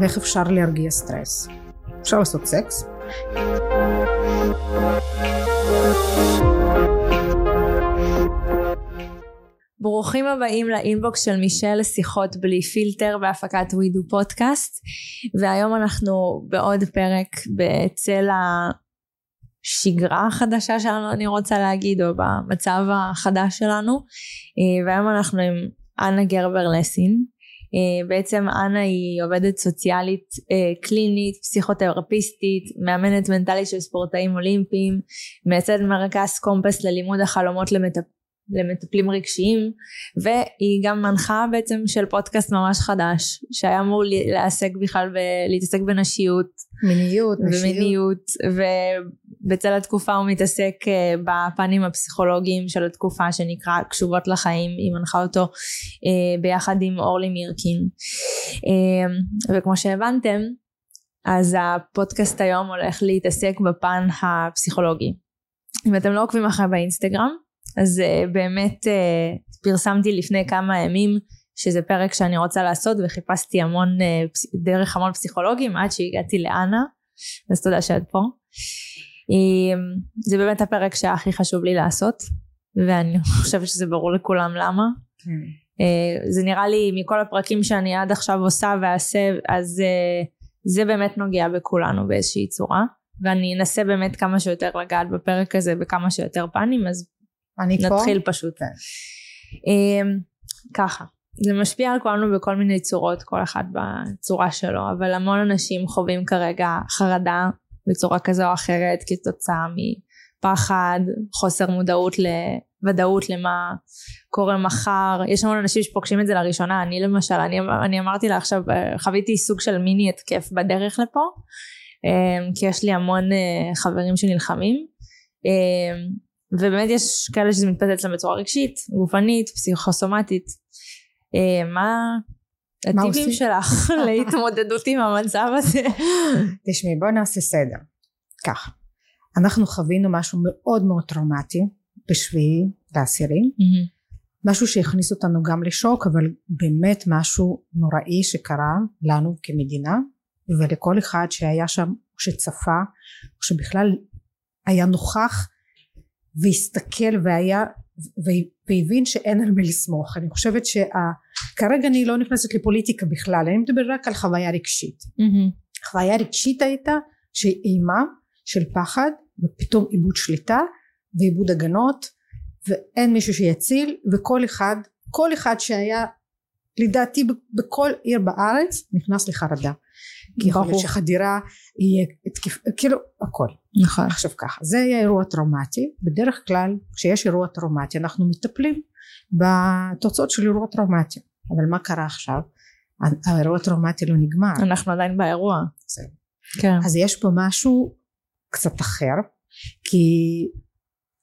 ואיך אפשר להרגיע סטרס. אפשר לעשות סקס. ברוכים הבאים לאינבוקס של מישל לשיחות בלי פילטר בהפקת וידאו פודקאסט והיום אנחנו בעוד פרק בצל השגרה החדשה שלנו אני רוצה להגיד או במצב החדש שלנו והיום אנחנו עם אנה גרבר לסין בעצם אנה היא עובדת סוציאלית קלינית, פסיכותרפיסטית, מאמנת מנטלית של ספורטאים אולימפיים, מייסדת מרכז קומפס ללימוד החלומות למטפ... למטפלים רגשיים והיא גם מנחה בעצם של פודקאסט ממש חדש שהיה אמור לעסק בכלל ולהתעסק בנשיות. מיניות, ומיניות ובצל התקופה הוא מתעסק אה, בפנים הפסיכולוגיים של התקופה שנקרא קשובות לחיים היא מנחה אותו אה, ביחד עם אורלי מירקין. אה, וכמו שהבנתם אז הפודקאסט היום הולך להתעסק בפן הפסיכולוגי. אם אתם לא עוקבים אחרי באינסטגרם אז uh, באמת uh, פרסמתי לפני כמה ימים שזה פרק שאני רוצה לעשות וחיפשתי המון uh, דרך המון פסיכולוגים עד שהגעתי לאנה. אז תודה שאת פה. זה באמת הפרק שהכי חשוב לי לעשות ואני חושבת שזה ברור לכולם למה. uh, זה נראה לי מכל הפרקים שאני עד עכשיו עושה ואעשה אז זה באמת נוגע בכולנו באיזושהי צורה. ואני אנסה באמת כמה שיותר לגעת בפרק הזה בכמה שיותר פנים אז אני נתחיל פה. נתחיל פשוט. Um, ככה, זה משפיע על כולנו בכל מיני צורות, כל אחד בצורה שלו, אבל המון אנשים חווים כרגע חרדה בצורה כזו או אחרת כתוצאה מפחד, חוסר מודעות לוודאות למה קורה מחר. יש המון אנשים שפוגשים את זה לראשונה, אני למשל, אני, אני אמרתי לה עכשיו, חוויתי סוג של מיני התקף בדרך לפה, um, כי יש לי המון uh, חברים שנלחמים. ובאמת יש כאלה שזה מתפתץ להם בצורה רגשית, גופנית, פסיכוסומטית. אה, מה הטיפים שלך להתמודדות עם המצב הזה? תשמעי בואי נעשה סדר. ככה, אנחנו חווינו משהו מאוד מאוד טראומטי בשביעי לעשירי, משהו שהכניס אותנו גם לשוק אבל באמת משהו נוראי שקרה לנו כמדינה ולכל אחד שהיה שם שצפה שבכלל היה נוכח והסתכל והיה והבין שאין על מי לסמוך. אני חושבת שכרגע אני לא נכנסת לפוליטיקה בכלל אני מדבר רק על חוויה רגשית. mm-hmm. חוויה רגשית הייתה שהיא אימה של פחד ופתאום איבוד שליטה ואיבוד הגנות ואין מישהו שיציל וכל אחד כל אחד שהיה לדעתי בכל עיר בארץ נכנס לחרדה כי יכול להיות שחדירה יהיה תקיף כאילו הכל. נכון. עכשיו ככה זה יהיה אירוע טראומטי. בדרך כלל כשיש אירוע טראומטי אנחנו מטפלים בתוצאות של אירוע טראומטי. אבל מה קרה עכשיו? האירוע הטראומטי לא נגמר. אנחנו עדיין באירוע. כן. אז יש פה משהו קצת אחר כי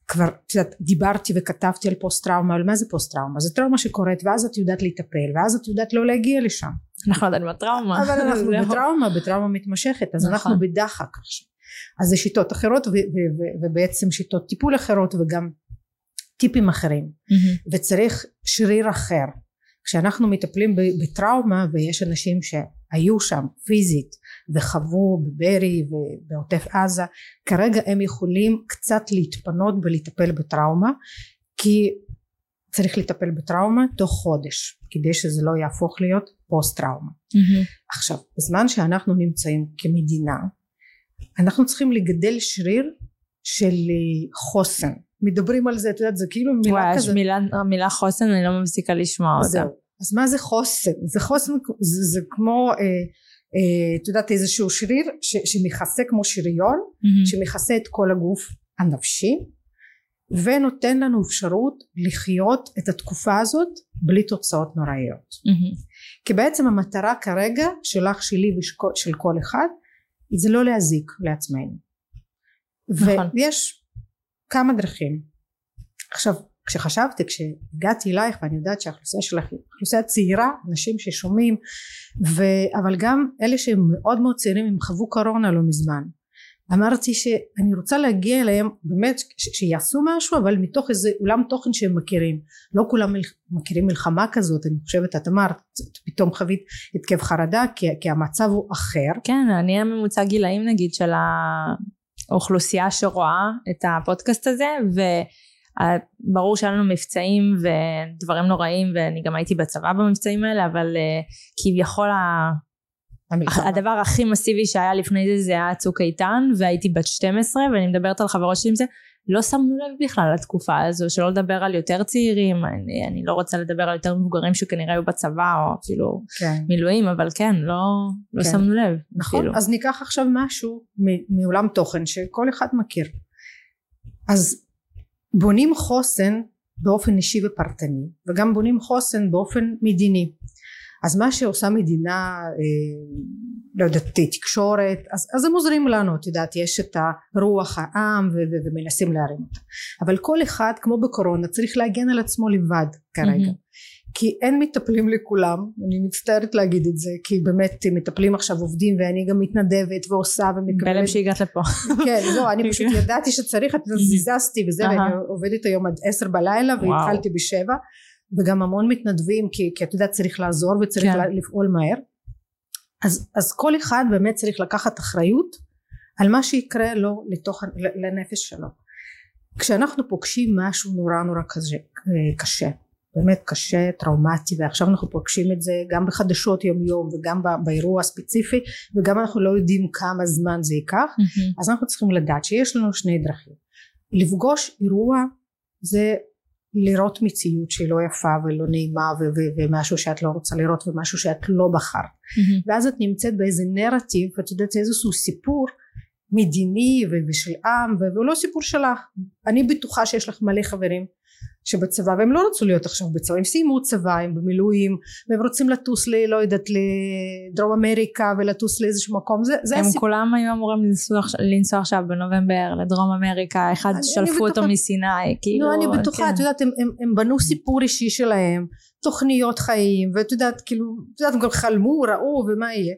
כבר את יודעת דיברתי וכתבתי על פוסט טראומה אבל מה זה פוסט טראומה זה טראומה שקורית ואז את יודעת להיטפל ואז את יודעת לא להגיע לשם אנחנו עדיין בטראומה. אבל אנחנו בטראומה בטראומה מתמשכת אז נכון. אנחנו בדחק עכשיו. אז זה שיטות אחרות ובעצם שיטות טיפול אחרות וגם טיפים אחרים. mm-hmm. וצריך שריר אחר. כשאנחנו מטפלים בטראומה ויש אנשים שהיו שם פיזית וחוו בברי ובעוטף עזה כרגע הם יכולים קצת להתפנות ולטפל בטראומה כי צריך לטפל בטראומה תוך חודש כדי שזה לא יהפוך להיות פוסט טראומה mm-hmm. עכשיו בזמן שאנחנו נמצאים כמדינה אנחנו צריכים לגדל שריר של חוסן מדברים על זה את יודעת זה כאילו מילה וואי, כזה מילה, המילה חוסן אני לא מפסיקה לשמוע אותה אז מה זה חוסן זה חוסן זה, זה כמו אה, אה, את יודעת איזשהו שריר ש, שמכסה כמו שריון mm-hmm. שמכסה את כל הגוף הנפשי ונותן לנו אפשרות לחיות את התקופה הזאת בלי תוצאות נוראיות mm-hmm. כי בעצם המטרה כרגע שלך שלי ושל כל אחד זה לא להזיק לעצמנו. נכון. ויש כמה דרכים. עכשיו כשחשבתי כשהגעתי אלייך ואני יודעת שהאוכלוסייה שלך היא אוכלוסייה צעירה אנשים ששומעים ו... אבל גם אלה שהם מאוד מאוד צעירים הם חוו קורונה לא מזמן אמרתי שאני רוצה להגיע אליהם באמת שיעשו משהו אבל מתוך איזה עולם תוכן שהם מכירים. לא כולם מכירים מלחמה כזאת אני חושבת את אמרת פתאום חווית התקף חרדה כי, כי המצב הוא אחר. כן אני הממוצע גילאים נגיד של האוכלוסייה שרואה את הפודקאסט הזה וברור שהיה לנו מבצעים ודברים נוראים ואני גם הייתי בצבא במבצעים האלה אבל uh, כביכול המלחמה. הדבר הכי מסיבי שהיה לפני זה זה היה צוק איתן והייתי בת 12 ואני מדברת על חברות שלי עם זה לא שמנו לב בכלל לתקופה הזו שלא לדבר על יותר צעירים אני, אני לא רוצה לדבר על יותר מבוגרים שכנראה היו בצבא או אפילו כן. מילואים אבל כן לא, לא כן. שמנו לב נכון אפילו. אז ניקח עכשיו משהו מעולם תוכן שכל אחד מכיר אז בונים חוסן באופן אישי ופרטני וגם בונים חוסן באופן מדיני אז מה שעושה מדינה אה, לא יודעת תקשורת אז, אז הם עוזרים לנו את יודעת יש את הרוח העם ו- ו- ומנסים להרים אותה. אבל כל אחד כמו בקורונה צריך להגן על עצמו לבד כרגע. mm-hmm. כי אין מטפלים לכולם אני מצטערת להגיד את זה כי באמת מטפלים עכשיו עובדים ואני גם מתנדבת ועושה ומקבלת. בלב שהגעת לפה. כן לא אני פשוט ידעתי שצריך זיזזתי וזה ואני עובדת היום עד עשר בלילה והתחלתי בשבע וגם המון מתנדבים כי, כי את יודעת צריך לעזור וצריך כן. לפעול מהר אז, אז כל אחד באמת צריך לקחת אחריות על מה שיקרה לו לתוך, לנפש שלו כשאנחנו פוגשים משהו נורא נורא קשה, קשה באמת קשה טראומטי ועכשיו אנחנו פוגשים את זה גם בחדשות יום יום וגם באירוע הספציפי וגם אנחנו לא יודעים כמה זמן זה ייקח mm-hmm. אז אנחנו צריכים לדעת שיש לנו שני דרכים לפגוש אירוע זה לראות מציאות שהיא לא יפה ולא נעימה ומשהו שאת לא רוצה לראות ומשהו שאת לא בחרת mm-hmm. ואז את נמצאת באיזה נרטיב ואת יודעת איזשהו סיפור מדיני ושל עם והוא לא סיפור שלך אני בטוחה שיש לך מלא חברים שבצבא והם לא רצו להיות עכשיו בצבא הם סיימו צבא הם במילואים והם רוצים לטוס ל... לא יודעת לדרום אמריקה ולטוס לאיזשהו מקום זה, זה הם הסיפור. כולם היו אמורים לנסוע, לנסוע עכשיו בנובמבר לדרום אמריקה אחד שלפו אותו מסיני כאילו לא אני בטוחה כן. את יודעת הם, הם, הם בנו סיפור אישי שלהם תוכניות חיים ואת יודעת כאילו את יודעת הם גם חלמו ראו ומה יהיה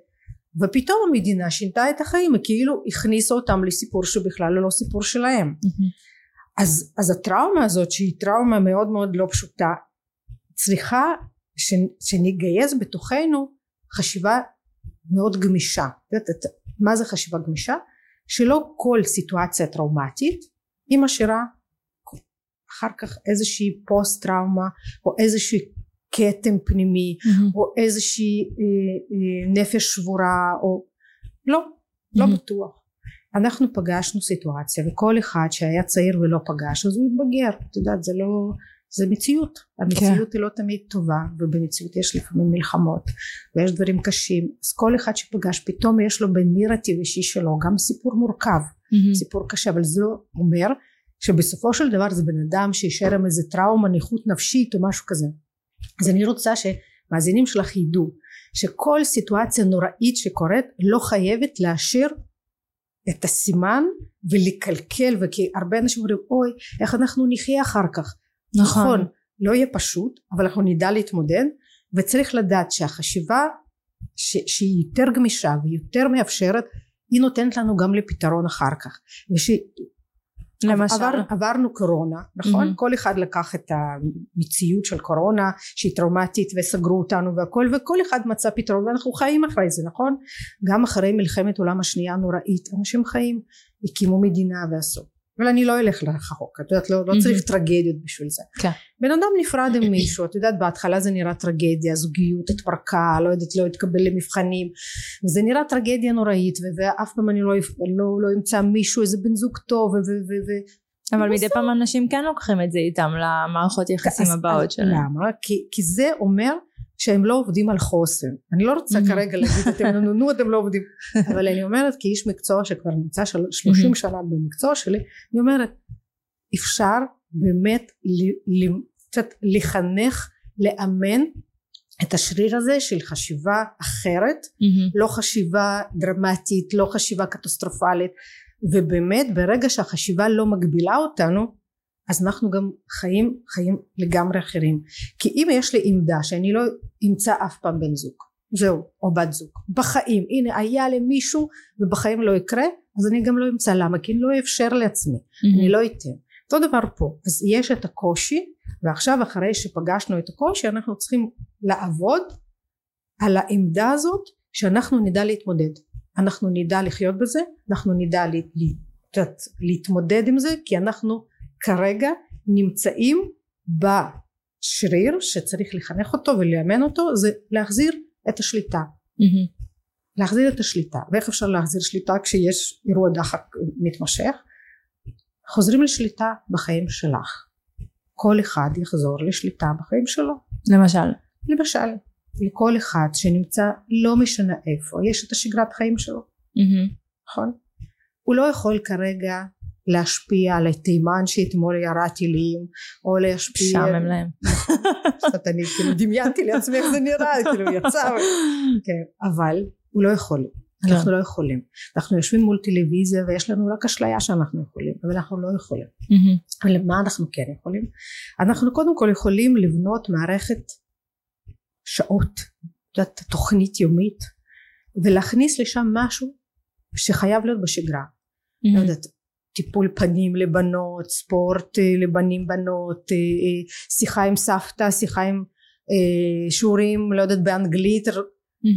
ופתאום המדינה שינתה את החיים כאילו הכניסה אותם לסיפור שבכלל לא סיפור שלהם mm-hmm. אז, אז הטראומה הזאת שהיא טראומה מאוד מאוד לא פשוטה צריכה ש, שנגייס בתוכנו חשיבה מאוד גמישה מה זה חשיבה גמישה? שלא כל סיטואציה טראומטית היא משאירה אחר כך איזושהי פוסט טראומה או איזושהי כתם פנימי mm-hmm. או איזושהי אה, אה, נפש שבורה או לא, mm-hmm. לא בטוח אנחנו פגשנו סיטואציה וכל אחד שהיה צעיר ולא פגש אז הוא התבגר את יודעת זה לא זה מציאות המציאות כן. היא לא תמיד טובה ובמציאות יש לפעמים מלחמות ויש דברים קשים אז כל אחד שפגש פתאום יש לו בנירטיב אישי שלו גם סיפור מורכב mm-hmm. סיפור קשה אבל זה לא אומר שבסופו של דבר זה בן אדם שישאר עם איזה טראומה נכות נפשית או משהו כזה אז אני רוצה שמאזינים שלך ידעו שכל סיטואציה נוראית שקורית לא חייבת להשאיר את הסימן ולקלקל וכי הרבה אנשים אומרים אוי איך אנחנו נחיה אחר כך נכון. נכון לא יהיה פשוט אבל אנחנו נדע להתמודד וצריך לדעת שהחשיבה ש, שהיא יותר גמישה ויותר מאפשרת היא נותנת לנו גם לפתרון אחר כך וש, למשל? עבר, עברנו קורונה נכון? Mm-hmm. כל אחד לקח את המציאות של קורונה שהיא טראומטית וסגרו אותנו והכל וכל אחד מצא פתרון ואנחנו חיים אחרי זה נכון? גם אחרי מלחמת עולם השנייה הנוראית אנשים חיים הקימו מדינה ועשו אבל אני לא אלך לרחוק את יודעת לא, לא צריך. טרגדיות בשביל זה כן. בן אדם נפרד עם מישהו את יודעת בהתחלה זה נראה טרגדיה זוגיות התפרקה לא יודעת לא התקבל למבחנים זה נראה טרגדיה נוראית ואף פעם אני לא, לא, לא אמצא מישהו איזה בן זוג טוב ו, ו, ו, אבל מדי פעם אנשים כן לוקחים את זה איתם למערכות יחסים הבאות שלהם למה? כי, כי זה אומר שהם לא עובדים על חוסן אני לא רוצה mm-hmm. כרגע להגיד אתם נו נו אתם לא עובדים אבל אני אומרת כאיש מקצוע שכבר נמצא של, שלושים mm-hmm. שנה במקצוע שלי אני אומרת אפשר באמת קצת לחנך לאמן את השריר הזה של חשיבה אחרת mm-hmm. לא חשיבה דרמטית לא חשיבה קטסטרופלית ובאמת ברגע שהחשיבה לא מגבילה אותנו אז אנחנו גם חיים חיים לגמרי אחרים. כי אם יש לי עמדה שאני לא אמצא אף פעם בן זוג זהו או בת זוג בחיים הנה היה למישהו ובחיים לא יקרה אז אני גם לא אמצא למה כי אני לא אאפשר לעצמי mm-hmm. אני לא אתן. אותו דבר פה אז יש את הקושי ועכשיו אחרי שפגשנו את הקושי אנחנו צריכים לעבוד על העמדה הזאת שאנחנו נדע להתמודד. אנחנו נדע לחיות בזה אנחנו נדע לה, לה, להתמודד עם זה כי אנחנו כרגע נמצאים בשריר שצריך לחנך אותו ולאמן אותו זה להחזיר את השליטה. mm-hmm. להחזיר את השליטה. ואיך אפשר להחזיר שליטה כשיש אירוע דחק מתמשך? חוזרים לשליטה בחיים שלך. כל אחד יחזור לשליטה בחיים שלו. למשל? למשל לכל אחד שנמצא לא משנה איפה יש את השגרת חיים שלו. mm-hmm. נכון? הוא לא יכול כרגע להשפיע על התימן שאתמול ירה טילים או להשפיע משעמם להם. קצת אני כאילו דמיינתי לעצמי איך זה נראה כאילו יצא כן אבל הוא לא יכול כן. אנחנו לא יכולים. אנחנו יושבים מול טלוויזיה ויש לנו רק אשליה שאנחנו יכולים אבל אנחנו לא יכולים. אבל מה אנחנו כן יכולים? אנחנו קודם כל יכולים לבנות מערכת שעות תוכנית יומית ולהכניס לשם משהו שחייב להיות בשגרה. לא יודעת טיפול פנים לבנות, ספורט אה, לבנים בנות, אה, אה, שיחה עם סבתא, שיחה עם שיעורים לא יודעת באנגלית,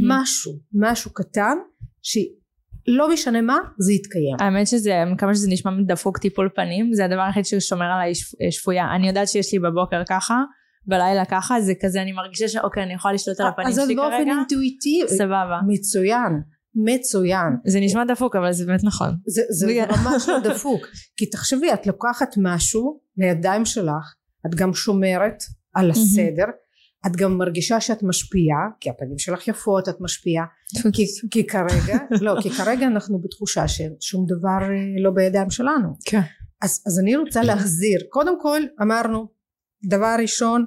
משהו, משהו קטן שלא משנה מה זה יתקיים. האמת שזה, כמה שזה נשמע דפוק טיפול פנים, זה הדבר היחיד ששומר עליי שפויה. אני יודעת שיש לי בבוקר ככה, בלילה ככה, זה כזה אני מרגישה שאוקיי אני יכולה לשלוט על הפנים שלי כרגע. אז באופן אינטואיטיבי. סבבה. מצוין. מצוין. זה נשמע דפוק אבל זה באמת נכון. זה, זה, זה ממש לא דפוק. כי תחשבי את לוקחת משהו לידיים שלך, את גם שומרת על הסדר, את גם מרגישה שאת משפיעה, כי הפנים שלך יפות, את משפיעה, כי, כי כרגע, לא, כי כרגע אנחנו בתחושה ששום דבר אה, לא בידיים שלנו. כן. אז, אז אני רוצה להחזיר, קודם כל אמרנו, דבר ראשון,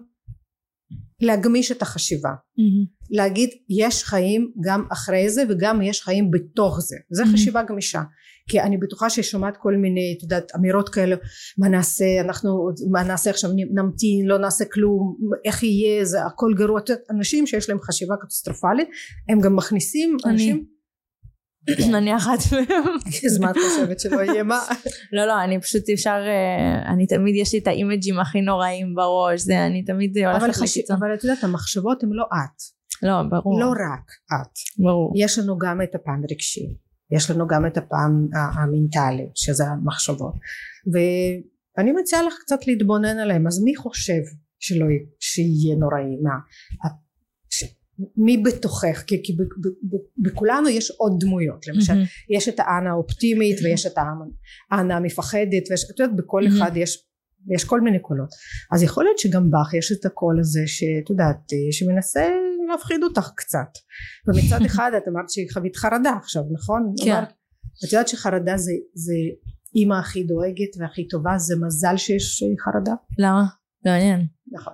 להגמיש את החשיבה mm-hmm. להגיד יש חיים גם אחרי זה וגם יש חיים בתוך זה זה mm-hmm. חשיבה גמישה כי אני בטוחה ששומעת כל מיני את יודעת אמירות כאלה מה נעשה אנחנו מה נעשה עכשיו נמתין לא נעשה כלום איך יהיה זה הכל גרוע אנשים שיש להם חשיבה קטסטרופלית הם גם מכניסים אנשים כן. אני אחת מהם. אז מה את חושבת שלא יהיה מה? לא לא אני פשוט אפשר אה, אני תמיד יש לי את האימג'ים הכי נוראים בראש זה אני תמיד הולכת לקיצון. אבל את יודעת המחשבות הן לא את. לא ברור. לא רק את. ברור. יש לנו גם את הפן רגשי יש לנו גם את הפן המנטלי שזה המחשבות ואני מציעה לך קצת להתבונן עליהם אז מי חושב שלא שיהיה נוראי מה מי בתוכך כי, כי ב, ב, ב, בכולנו יש עוד דמויות למשל mm-hmm. יש את האנה האופטימית mm-hmm. ויש את האנה המפחדת ויש את יודעת בכל mm-hmm. אחד יש יש כל מיני קולות אז יכול להיות שגם בך יש את הקול הזה שאת יודעת שמנסה להפחיד אותך קצת ומצד אחד את אמרת שהיא חווית חרדה עכשיו נכון? כן אמרת, את יודעת שחרדה זה, זה אימא הכי דואגת והכי טובה זה מזל שיש חרדה למה? מעניין נכון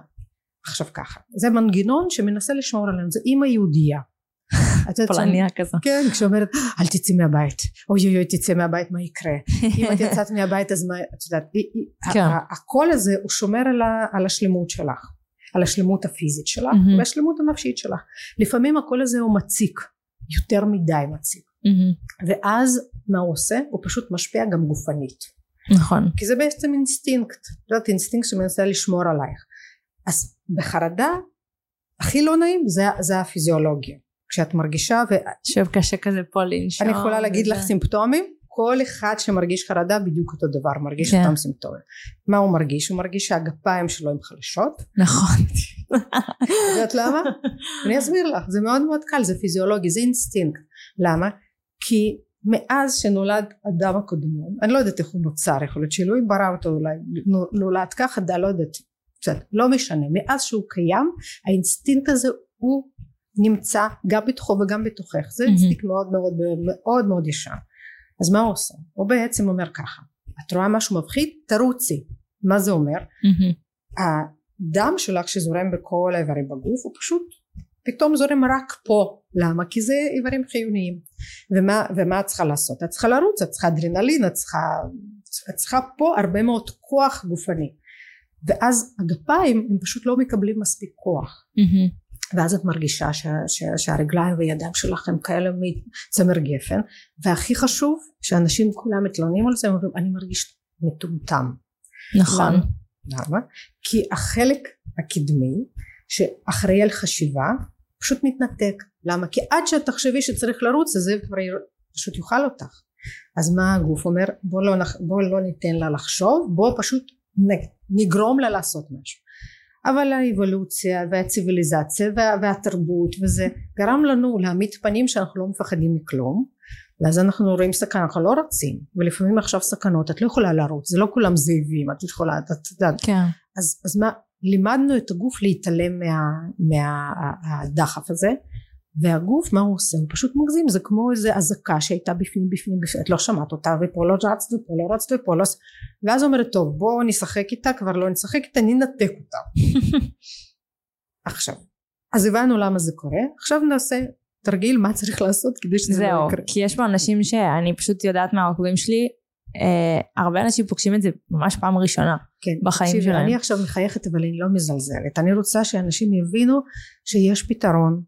עכשיו ככה זה מנגנון שמנסה לשמור עלינו זה אימא יהודייה. פולניה כזו. כן כשאומרת אל תצאי מהבית. אוי אוי אוי תצאי מהבית מה יקרה? אם את יצאת מהבית אז מה את יודעת כן. הקול הזה הוא שומר על השלמות שלך על השלמות הפיזית שלך והשלמות הנפשית שלך. לפעמים הקול הזה הוא מציק יותר מדי מציק. ואז מה הוא עושה? הוא פשוט משפיע גם גופנית. נכון. כי זה בעצם אינסטינקט. את יודעת אינסטינקט שמנסה לשמור עלייך אז בחרדה הכי לא נעים זה, זה הפיזיולוגיה כשאת מרגישה ו... שוב קשה כזה פה לנשום אני יכולה להגיד וזה... לך סימפטומים כל אחד שמרגיש חרדה בדיוק אותו דבר מרגיש כן. אותם סימפטומים מה הוא מרגיש? הוא מרגיש שהגפיים שלו הם חלשות נכון את יודעת למה? אני אסביר לך זה מאוד מאוד קל זה פיזיולוגי זה אינסטינקט למה? כי מאז שנולד אדם הקדמון אני לא יודעת איך הוא נוצר יכול להיות שאלוהים ברא אותו אולי נולד ככה לא יודעת בסדר, לא משנה, מאז שהוא קיים האינסטינקט הזה הוא נמצא גם בתוכו וגם בתוכך, זה אינסטינקט מאוד מאוד מאוד מאוד ישן. אז מה הוא עושה? הוא בעצם אומר ככה, את רואה משהו מפחיד? תרוצי. מה זה אומר? הדם שלך שזורם בכל האיברים בגוף הוא פשוט פתאום זורם רק פה למה? כי זה איברים חיוניים ומה, ומה את צריכה לעשות? את צריכה לרוץ, את צריכה אדרנלין, את צריכה, את צריכה פה הרבה מאוד כוח גופני ואז הגפיים הם פשוט לא מקבלים מספיק כוח. mm-hmm. ואז את מרגישה ש, ש, שהרגליים והידיים שלך הם כאלה מצמר גפן והכי חשוב שאנשים כולם מתלוננים על זה הם אומרים אני מרגיש מטומטם. נכון. למה? כי החלק הקדמי שאחראי על חשיבה פשוט מתנתק. למה? כי עד שאת תחשבי שצריך לרוץ אז זה כבר פשוט יאכל אותך. אז מה הגוף אומר? בוא לא, בוא לא ניתן לה לחשוב בוא פשוט נגרום לה לעשות משהו אבל האבולוציה והציוויליזציה וה, והתרבות וזה גרם לנו להעמיד פנים שאנחנו לא מפחדים מכלום ואז אנחנו רואים סכנה אנחנו לא רצים ולפעמים עכשיו סכנות את לא יכולה לרוץ זה לא כולם זאבים את יכולה את יודעת כן. אז, אז מה לימדנו את הגוף להתעלם מהדחף מה, הזה והגוף מה הוא עושה? הוא פשוט מגזים זה כמו איזה אזעקה שהייתה בפנים בפנים בפנים. את לא שמעת אותה ופה לא רצת ופה לא רצת ופה לא ואז אומרת טוב בואו נשחק איתה כבר לא נשחק איתה ננתק אותה. עכשיו אז הבנו למה זה קורה. עכשיו נעשה תרגיל מה צריך לעשות כדי שזה לא יקרה. זהו כי יש פה אנשים שאני פשוט יודעת מהעוקבים שלי אה, הרבה אנשים פוגשים את זה ממש פעם ראשונה כן, בחיים תקשיב, שלהם. אני עכשיו מחייכת אבל אני לא מזלזלת. אני רוצה שאנשים יבינו שיש פתרון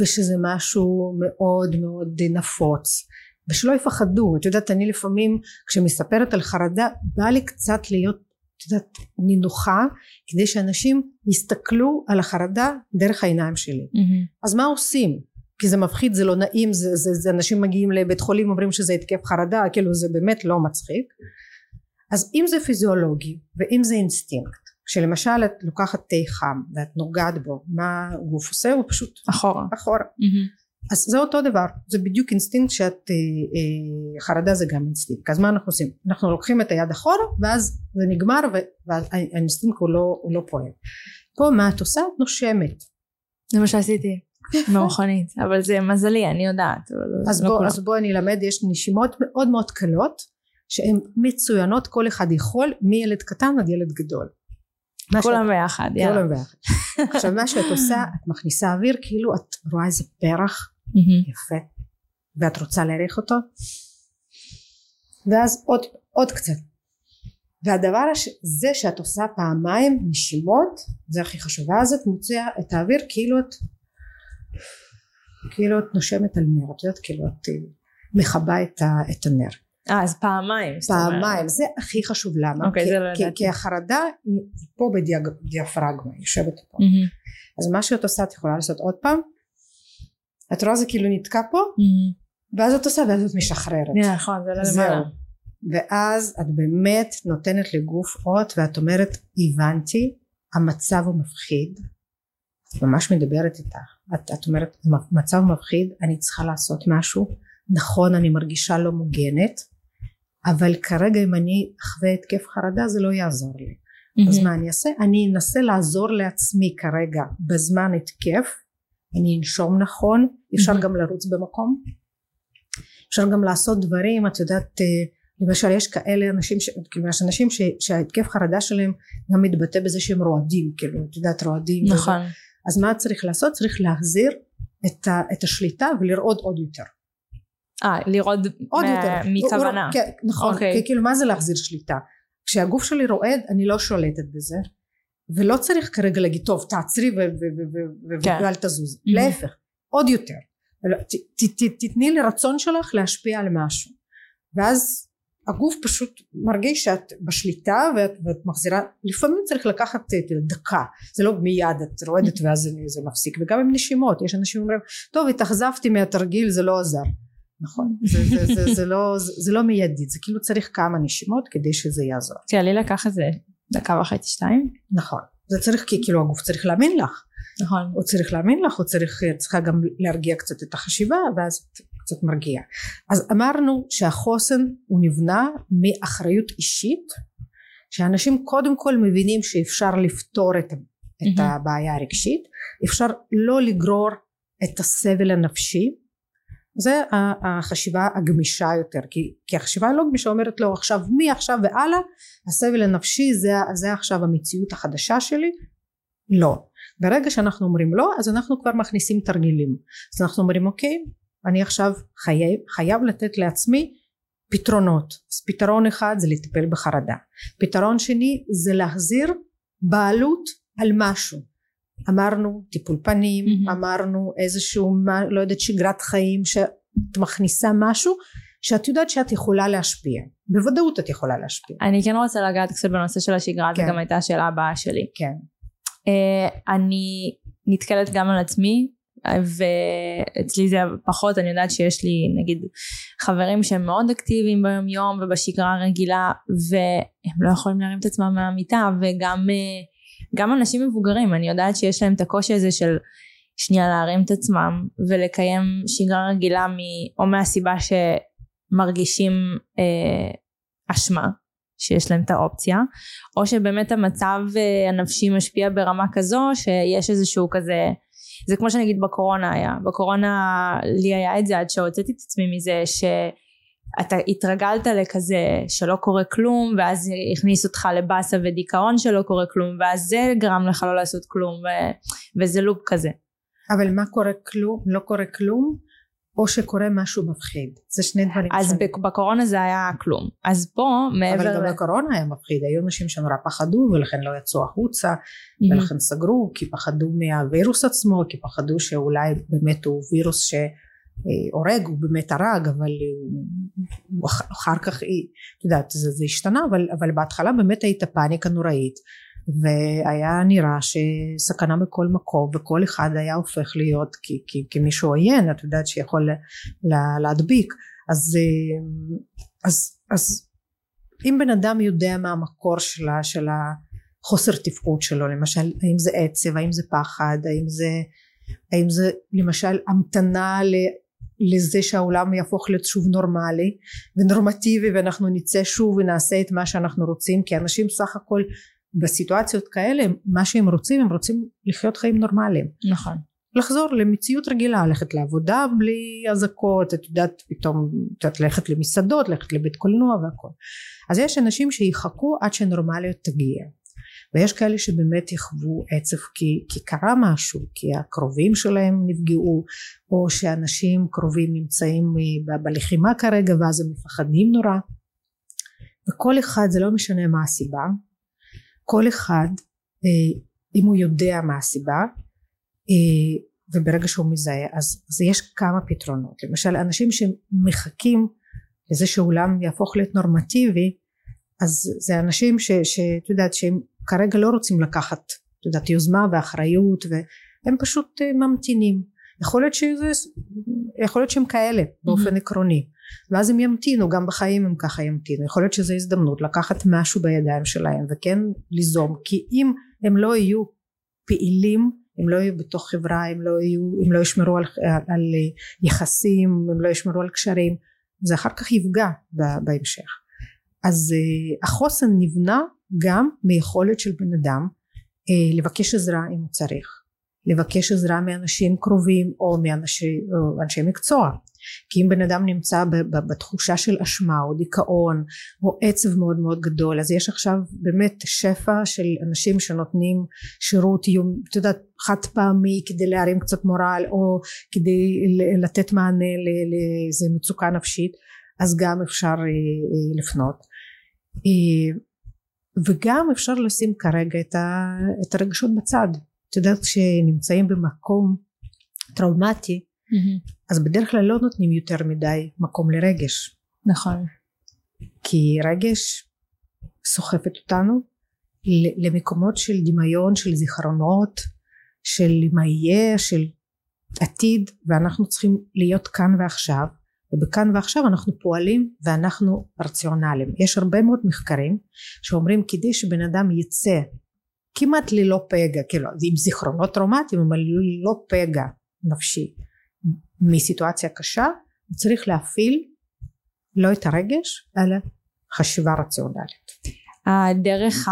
ושזה משהו מאוד מאוד נפוץ. ושלא יפחדו את יודעת אני לפעמים כשמספרת על חרדה בא לי קצת להיות את יודעת נינוחה כדי שאנשים יסתכלו על החרדה דרך העיניים שלי. mm-hmm. אז מה עושים? כי זה מפחיד זה לא נעים זה, זה, זה אנשים מגיעים לבית חולים אומרים שזה התקף חרדה כאילו זה באמת לא מצחיק. אז אם זה פיזיולוגי ואם זה אינסטינקט כשלמשל את לוקחת תה חם ואת נוגעת בו מה הגוף עושה? הוא פשוט אחורה. אחורה. mm-hmm. אז זה אותו דבר זה בדיוק אינסטינקט שאת אה, אה, חרדה זה גם אינסטינקט. אז מה אנחנו עושים? אנחנו לוקחים את היד אחורה ואז זה נגמר והאינסטינקט הוא לא, הוא לא פועל. פה מה את עושה? את נושמת. זה מה שעשיתי. במכונית. אבל זה מזלי אני יודעת אז, לא בוא, אז בוא אני אלמד יש נשימות מאוד מאוד קלות שהן מצוינות כל אחד יכול מילד קטן עד ילד גדול כולם ביחד, יאללה. כולם ביחד. עכשיו מה שאת עושה, את מכניסה אוויר כאילו את רואה איזה פרח יפה ואת רוצה להעריך אותו. ואז עוד, עוד קצת. והדבר הזה שאת עושה פעמיים נשימות זה הכי חשוב. ואז את מוציאה את האוויר כאילו את כאילו את נושמת על נר. את יודעת כאילו את מכבה את, את הנר אה אז פעמיים פעמיים זה הכי חשוב למה? אוקיי, כי, זה לא ידעתי. כי החרדה היא פה בדיאפרגמה היא יושבת פה. Mm-hmm. אז מה שאת עושה את יכולה לעשות עוד פעם. את רואה זה כאילו נתקע פה Mm-hmm. ואז את עושה ואז את משחררת. נכון זה לא למעלה. ואז את באמת נותנת לגוף אות ואת אומרת הבנתי המצב הוא מפחיד. את ממש מדברת איתה. את, את אומרת המצב מפחיד אני צריכה לעשות משהו. נכון אני מרגישה לא מוגנת אבל כרגע אם אני אחווה התקף חרדה זה לא יעזור לי אז מה אני אעשה? אני אנסה לעזור לעצמי כרגע בזמן התקף אני אנשום נכון אפשר Mhm. גם לרוץ במקום אפשר גם לעשות דברים את יודעת אה, למשל יש כאלה אנשים ש... כאילו יש אנשים ש... שההתקף חרדה שלהם גם מתבטא בזה שהם רועדים כאילו את יודעת רועדים וזה. נכון אז מה צריך לעשות? צריך להחזיר את, ה... את השליטה ולרעוד עוד יותר אה לראות עוד מה- יותר. מכוונה. הוא- כן, נכון אוקיי. כי כאילו מה זה להחזיר שליטה? כשהגוף שלי רועד אני לא שולטת בזה ולא צריך כרגע להגיד טוב תעצרי כן. ואל תזוז Mhm. להפך עוד יותר. ת- ת- ת- תתני לרצון שלך להשפיע על משהו. ואז הגוף פשוט מרגיש שאת בשליטה ואת, ואת מחזירה. לפעמים צריך לקחת אה, דקה. זה לא מיד את רועדת ואז זה, זה מפסיק. וגם עם נשימות. יש אנשים אומרים טוב התאכזבתי מהתרגיל זה לא עזר נכון. זה, זה, זה, זה, זה, לא, זה, זה לא מיידית זה כאילו צריך כמה נשימות כדי שזה יעזור. כן לי לקח איזה דקה וחצי שתיים. נכון. זה צריך כי כאילו הגוף צריך להאמין לך. נכון. הוא צריך להאמין לך הוא צריך צריכה גם להרגיע קצת את החשיבה ואז קצת מרגיע. אז אמרנו שהחוסן הוא נבנה מאחריות אישית שאנשים קודם כל מבינים שאפשר לפתור את, את. הבעיה הרגשית אפשר לא לגרור את הסבל הנפשי זה החשיבה הגמישה יותר כי, כי החשיבה הלא גמישה אומרת לו עכשיו מעכשיו והלאה הסבל הנפשי זה, זה עכשיו המציאות החדשה שלי. לא. ברגע שאנחנו אומרים לא אז אנחנו כבר מכניסים תרגילים. אז אנחנו אומרים אוקיי אני עכשיו חייב, חייב לתת לעצמי פתרונות. אז פתרון אחד זה לטפל בחרדה. פתרון שני זה להחזיר בעלות על משהו אמרנו טיפול פנים mm-hmm. אמרנו איזשהו לא יודעת שגרת חיים שאת מכניסה משהו שאת יודעת שאת יכולה להשפיע בוודאות את יכולה להשפיע אני כן רוצה לגעת קצת בנושא של השגרה כן. זו גם הייתה השאלה הבאה שלי כן uh, אני נתקלת גם על עצמי ואצלי זה פחות אני יודעת שיש לי נגיד חברים שהם מאוד אקטיביים ביום יום ובשגרה הרגילה והם לא יכולים להרים את עצמם מהמיטה וגם גם אנשים מבוגרים אני יודעת שיש להם את הקושי הזה של שנייה להרים את עצמם ולקיים שגרה רגילה מ, או מהסיבה שמרגישים אה, אשמה שיש להם את האופציה או שבאמת המצב אה, הנפשי משפיע ברמה כזו שיש איזשהו כזה זה כמו שנגיד בקורונה היה. בקורונה לי היה את זה עד שהוצאתי את עצמי מזה שאתה התרגלת לכזה שלא קורה כלום ואז הכניס אותך לבאסה ודיכאון שלא קורה כלום ואז זה גרם לך לא לעשות כלום ו... וזה לופ כזה אבל מה קורה כלום לא קורה כלום או שקורה משהו מפחיד זה שני דברים אז שונים. בקורונה זה היה כלום אז פה מעבר אבל גם ל... בקורונה היה מפחיד היו אנשים שנורא פחדו ולכן לא יצאו החוצה mm-hmm. ולכן סגרו כי פחדו מהווירוס עצמו כי פחדו שאולי באמת הוא וירוס שהורג הוא באמת הרג אבל הוא אחר כך את יודעת זה, זה השתנה אבל, אבל בהתחלה באמת הייתה פאניקה נוראית והיה נראה שסכנה בכל מקום וכל אחד היה הופך להיות כמישהו עוין את יודעת שיכול לה, להדביק. אז, אז, אז אם בן אדם יודע מה המקור שלה של החוסר תפקוד שלו למשל האם זה עצב האם זה פחד האם זה האם זה למשל המתנה ל, לזה שהעולם יהפוך להיות שוב נורמלי ונורמטיבי ואנחנו נצא שוב ונעשה את מה שאנחנו רוצים כי אנשים סך הכל בסיטואציות כאלה מה שהם רוצים הם רוצים לחיות חיים נורמליים. נכון. לחזור למציאות רגילה ללכת לעבודה בלי אזעקות את יודעת פתאום את יודעת ללכת למסעדות ללכת לבית קולנוע והכל. אז יש אנשים שיחכו עד שנורמליות תגיע ויש כאלה שבאמת יחוו עצב כי, כי קרה משהו כי הקרובים שלהם נפגעו או שאנשים קרובים נמצאים בלחימה כרגע ואז הם מפחדים נורא. וכל אחד זה לא משנה מה הסיבה כל אחד אה, אם הוא יודע מה הסיבה אה, וברגע שהוא מזהה אז, אז יש כמה פתרונות. למשל אנשים שמחכים לזה שהעולם יהפוך להיות נורמטיבי אז זה אנשים שאת יודעת שהם כרגע לא רוצים לקחת את יודעת יוזמה ואחריות והם פשוט אה, ממתינים. יכול להיות שזה יכול להיות שהם כאלה באופן mm-hmm. עקרוני. ואז הם ימתינו גם בחיים הם ככה ימתינו. יכול להיות שזו הזדמנות לקחת משהו בידיים שלהם וכן ליזום. כי אם הם לא יהיו פעילים הם לא יהיו בתוך חברה הם לא יהיו הם לא ישמרו על, על יחסים הם לא ישמרו על קשרים זה אחר כך יפגע בהמשך. אז uh, החוסן נבנה גם מיכולת של בן אדם uh, לבקש עזרה אם הוא צריך. לבקש עזרה מאנשים קרובים או מאנשי מקצוע. כי אם בן אדם נמצא בתחושה של אשמה או דיכאון או עצב מאוד מאוד גדול אז יש עכשיו באמת שפע של אנשים שנותנים שירות יום את יודעת חד פעמי כדי להרים קצת מורל או כדי לתת מענה לאיזה מצוקה נפשית אז גם אפשר אה, אה, לפנות. אה, וגם אפשר לשים כרגע את הרגשות בצד. את יודעת כשנמצאים במקום טראומטי mm-hmm. אז בדרך כלל לא נותנים יותר מדי מקום לרגש. נכון. כי רגש סוחפת אותנו למקומות של דמיון של זיכרונות של מה יהיה של עתיד ואנחנו צריכים להיות כאן ועכשיו ובכאן ועכשיו אנחנו פועלים ואנחנו רציונליים יש הרבה מאוד מחקרים שאומרים כדי שבן אדם יצא כמעט ללא פגע כאילו עם זיכרונות טראומטיים אבל ללא פגע נפשי מסיטואציה קשה הוא צריך להפעיל לא את הרגש אלא חשיבה רציונלית. הדרך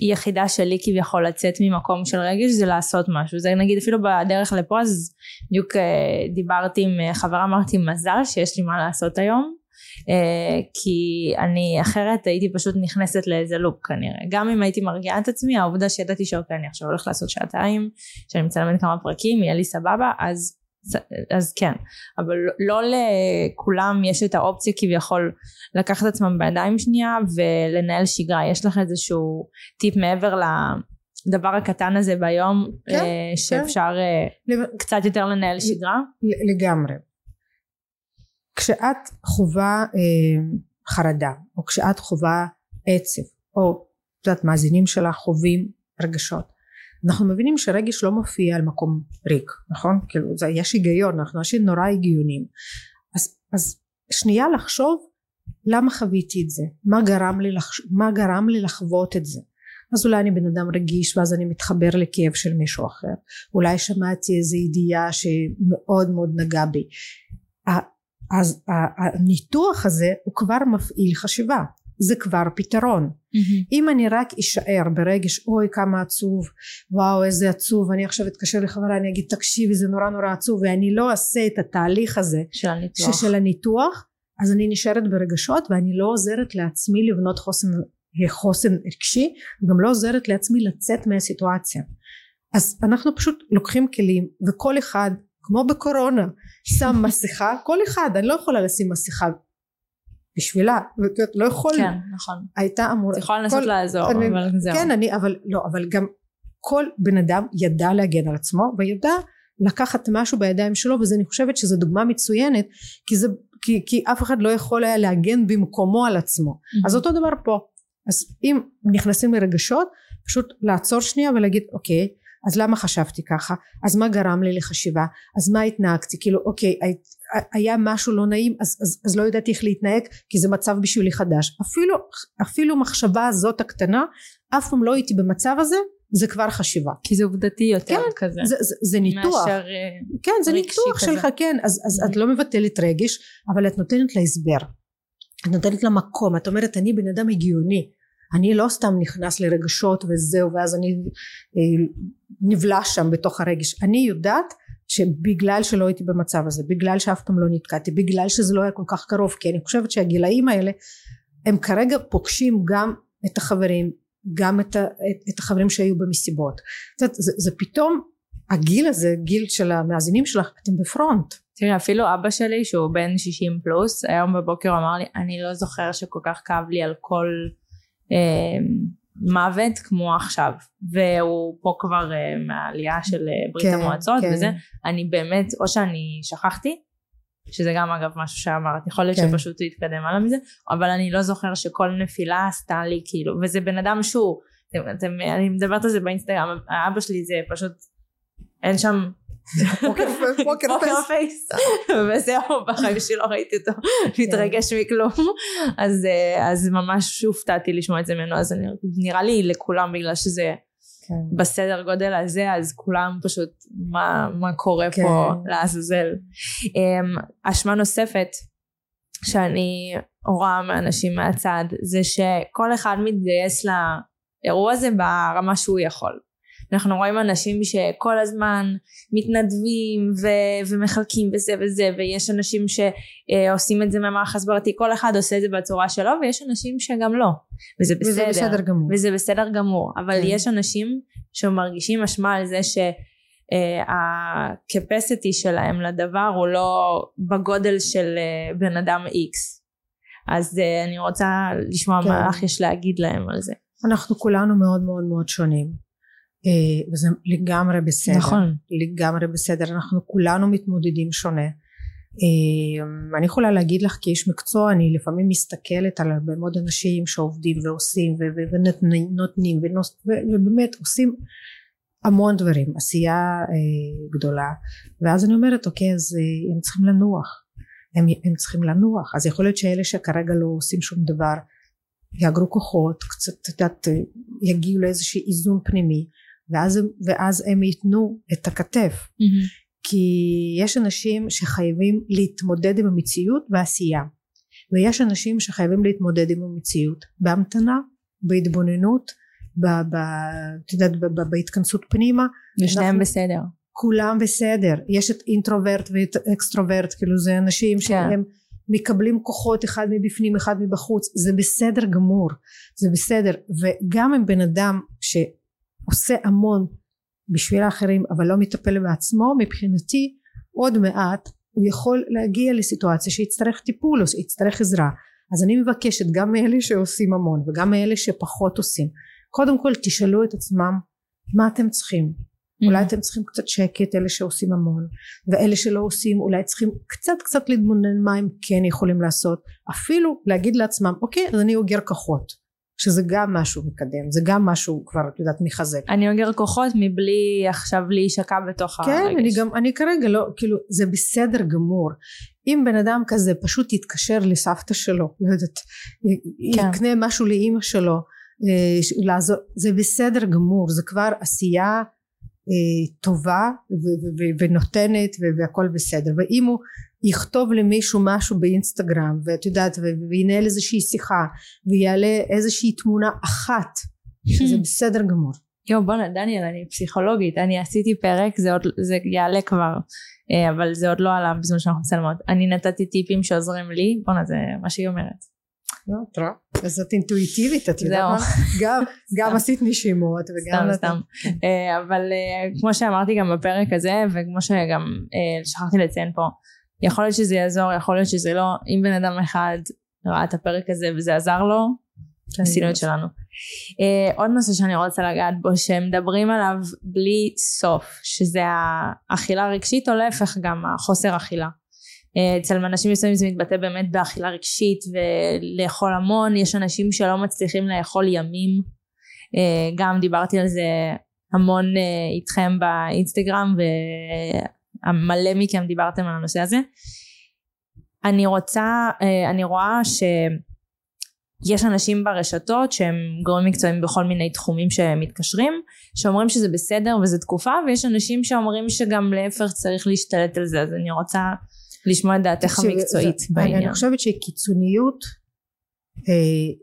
היחידה שלי כביכול לצאת ממקום של רגש זה לעשות משהו. זה נגיד אפילו בדרך לפה אז בדיוק אה, דיברתי עם אה, חברה אמרתי מזל שיש לי מה לעשות היום. אה, כי אני אחרת הייתי פשוט נכנסת לאיזה לופ כנראה. גם אם הייתי מרגיעה את עצמי העובדה שידעתי שאוקיי אני עכשיו הולך לעשות שעתיים שאני מצלמת כמה פרקים יהיה לי סבבה אז אז כן אבל לא לכולם יש את האופציה כביכול לקחת את עצמם בידיים שנייה ולנהל שגרה יש לך איזשהו טיפ מעבר הדבר הקטן הזה ביום כן, אה, שאפשר כן. קצת יותר לנהל שגרה? לגמרי. כשאת חווה אה, חרדה או כשאת חווה עצב או את יודעת מאזינים שלך חווים רגשות אנחנו מבינים שרגש לא מופיע על מקום ריק נכון? כאילו זה יש היגיון אנחנו אנשים נורא הגיונים אז, אז שנייה לחשוב למה חוויתי את זה? מה גרם לי, לחש... מה גרם לי לחוות את זה? אז אולי אני בן אדם רגיש ואז אני מתחבר לכאב של מישהו אחר. אולי שמעתי איזו ידיעה שמאוד מאוד נגע בי. אז הניתוח הזה הוא כבר מפעיל חשיבה זה כבר פתרון. mm-hmm. אם אני רק אשאר ברגש אוי כמה עצוב וואו איזה עצוב אני עכשיו אתקשר לחברה אני אגיד תקשיבי זה נורא נורא עצוב ואני לא אעשה את התהליך הזה של הניתוח, של הניתוח אז אני נשארת ברגשות ואני לא עוזרת לעצמי לבנות חוסן, חוסן רגשי גם לא עוזרת לעצמי לצאת מהסיטואציה. אז אנחנו פשוט לוקחים כלים וכל אחד כמו בקורונה שם מסכה כל אחד אני לא יכולה לשים מסכה בשבילה לא יכול כן נכון. הייתה אמורה יכולה לנסות לעזור אני, אבל זהו. כן אני אבל לא אבל גם כל בן אדם ידע להגן על עצמו וידע לקחת משהו בידיים שלו וזה אני חושבת שזו דוגמה מצוינת כי זה כי, כי אף אחד לא יכול היה להגן במקומו על עצמו. Mm-hmm. אז אותו דבר פה. אז אם נכנסים לרגשות פשוט לעצור שנייה ולהגיד אוקיי אז למה חשבתי ככה? אז מה גרם לי לחשיבה? אז מה התנהגתי? כאילו אוקיי היה משהו לא נעים אז, אז, אז לא ידעתי איך להתנהג כי זה מצב בשבילי חדש. אפילו אפילו מחשבה הזאת הקטנה אף פעם לא הייתי במצב הזה זה כבר חשיבה. כי זה עובדתי יותר כן, כזה. זה, זה, זה ניתוח. מאשר אה, כן זה ניתוח כזה. שלך כן. אז, אז את לא מבטלת רגש אבל את נותנת לה הסבר. את נותנת לה מקום. את אומרת אני בן אדם הגיוני. אני לא סתם נכנס לרגשות וזהו ואז אני אה, נבלע שם בתוך הרגש. אני יודעת שבגלל שלא הייתי במצב הזה בגלל שאף פעם לא נתקעתי בגלל שזה לא היה כל כך קרוב כי אני חושבת שהגילאים האלה הם כרגע פוגשים גם את החברים גם את, ה, את, את החברים שהיו במסיבות. זה, זה, זה פתאום הגיל הזה גיל של המאזינים שלך אתם בפרונט. תראי אפילו אבא שלי שהוא בן 60 פלוס היום בבוקר אמר לי אני לא זוכר שכל כך כאב לי על כל אה, מוות כמו עכשיו והוא פה כבר אה, מהעלייה של אה, ברית כן, המועצות כן. וזה אני באמת או שאני שכחתי שזה גם אגב משהו שאמרת יכול להיות כן. שפשוט הוא יתקדם הלאה מזה אבל אני לא זוכר שכל נפילה עשתה לי כאילו וזה בן אדם שהוא אתם, אתם, אני מדברת על זה באינסטגרם אבא שלי זה פשוט אין שם פוקר פייס וזהו בחיים שלי לא ראיתי אותו מתרגש מכלום אז ממש הופתעתי לשמוע את זה ממנו אז נראה לי לכולם בגלל שזה כן. בסדר גודל הזה אז כולם פשוט מה, מה קורה כן. פה לעזאזל. um, אשמה נוספת שאני רואה מאנשים מהצד זה שכל אחד מתגייס לאירוע הזה ברמה שהוא יכול. אנחנו רואים אנשים שכל הזמן מתנדבים ו- ומחלקים וזה וזה ויש אנשים שעושים את זה ממערך הסברתי כל אחד עושה את זה בצורה שלו ויש אנשים שגם לא. וזה בסדר, וזה בסדר. גמור. וזה בסדר גמור. אבל כן. יש אנשים שמרגישים אשמה על זה שהקפסיטי שלהם לדבר הוא לא בגודל של אה, בן אדם איקס אז אה, אני רוצה לשמוע כן. מה לך יש להגיד להם על זה. אנחנו כולנו מאוד מאוד מאוד שונים. אה, וזה לגמרי בסדר. נכון. לגמרי בסדר אנחנו כולנו מתמודדים שונה. אה, אני יכולה להגיד לך כאיש מקצוע אני לפעמים מסתכלת על הרבה מאוד אנשים שעובדים ועושים ונותנים ובאמת עושים המון דברים עשייה אה, גדולה. ואז אני אומרת אוקיי אז הם צריכים לנוח. הם, הם צריכים לנוח. אז יכול להיות שאלה שכרגע לא עושים שום דבר יאגרו כוחות קצת את יודעת יגיעו לאיזשהו איזון פנימי ואז, ואז הם ייתנו את הכתף. mm-hmm. כי יש אנשים שחייבים להתמודד עם המציאות בעשייה ויש אנשים שחייבים להתמודד עם המציאות בהמתנה בהתבוננות ב, ב, את יודעת, ב, ב, בהתכנסות פנימה. ושניהם בסדר. כולם בסדר. יש את אינטרוברט ואת אקסטרוברט כאילו זה אנשים כן. שהם מקבלים כוחות אחד מבפנים אחד מבחוץ. זה בסדר גמור. זה בסדר. וגם אם בן אדם ש עושה המון בשביל האחרים אבל לא מטפל בעצמו מבחינתי עוד מעט הוא יכול להגיע לסיטואציה שיצטרך טיפול או שיצטרך עזרה. אז אני מבקשת גם מאלה שעושים המון וגם מאלה שפחות עושים קודם כל תשאלו את עצמם מה אתם צריכים? אולי אתם צריכים קצת שקט אלה שעושים המון ואלה שלא עושים אולי צריכים קצת קצת להתבונן מה הם כן יכולים לעשות. אפילו להגיד לעצמם אוקיי אז אני אוגר כוחות שזה גם משהו מקדם זה גם משהו כבר את יודעת מחזק אני אוגר כוחות מבלי עכשיו להישקע בתוך כן, הרגש. אני גם, אני כרגע לא, כאילו, זה בסדר גמור. אם בן אדם כזה פשוט יתקשר לסבתא שלו, לא יודעת, כן. יקנה משהו לאימא שלו, אה, לעזור, זה בסדר גמור, זה כבר עשייה אה, טובה ו- ו- ו- ונותנת והכל בסדר. ואם הוא יכתוב למישהו משהו באינסטגרם, ואת יודעת, וינהל איזושהי שיחה, ויעלה איזושהי תמונה אחת, שזה בסדר גמור. יואו בואנה דניאל אני פסיכולוגית אני עשיתי פרק זה עוד זה יעלה כבר אה, אבל זה עוד לא עלה בזמן שאנחנו מצלמות אני נתתי טיפים שעוזרים לי בואנה זה מה שהיא אומרת לא, את רואה? אז את אינטואיטיבית, את יודעת. מה? גם, גם עשית נשימות וגם... סתם סתם אה, אבל אה, כמו שאמרתי גם בפרק הזה וכמו שגם שכחתי לציין פה יכול להיות שזה יעזור יכול להיות שזה לא אם בן אדם אחד ראה את הפרק הזה וזה עזר לו עשינו את שלנו. Uh, עוד נושא שאני רוצה לגעת בו שמדברים עליו בלי סוף שזה האכילה הרגשית או להפך גם החוסר אכילה. Uh, אצל אנשים מסוימים זה מתבטא באמת באכילה רגשית ולאכול המון יש אנשים שלא מצליחים לאכול ימים uh, גם דיברתי על זה המון איתכם באינסטגרם ומלא מכם דיברתם על הנושא הזה. אני רוצה uh, אני רואה ש... יש אנשים ברשתות שהם גורמים מקצועיים בכל מיני תחומים שמתקשרים שאומרים שזה בסדר וזה תקופה ויש אנשים שאומרים שגם להפך צריך להשתלט על זה אז אני רוצה לשמוע את דעתך המקצועית בעניין. אני חושבת שקיצוניות אה,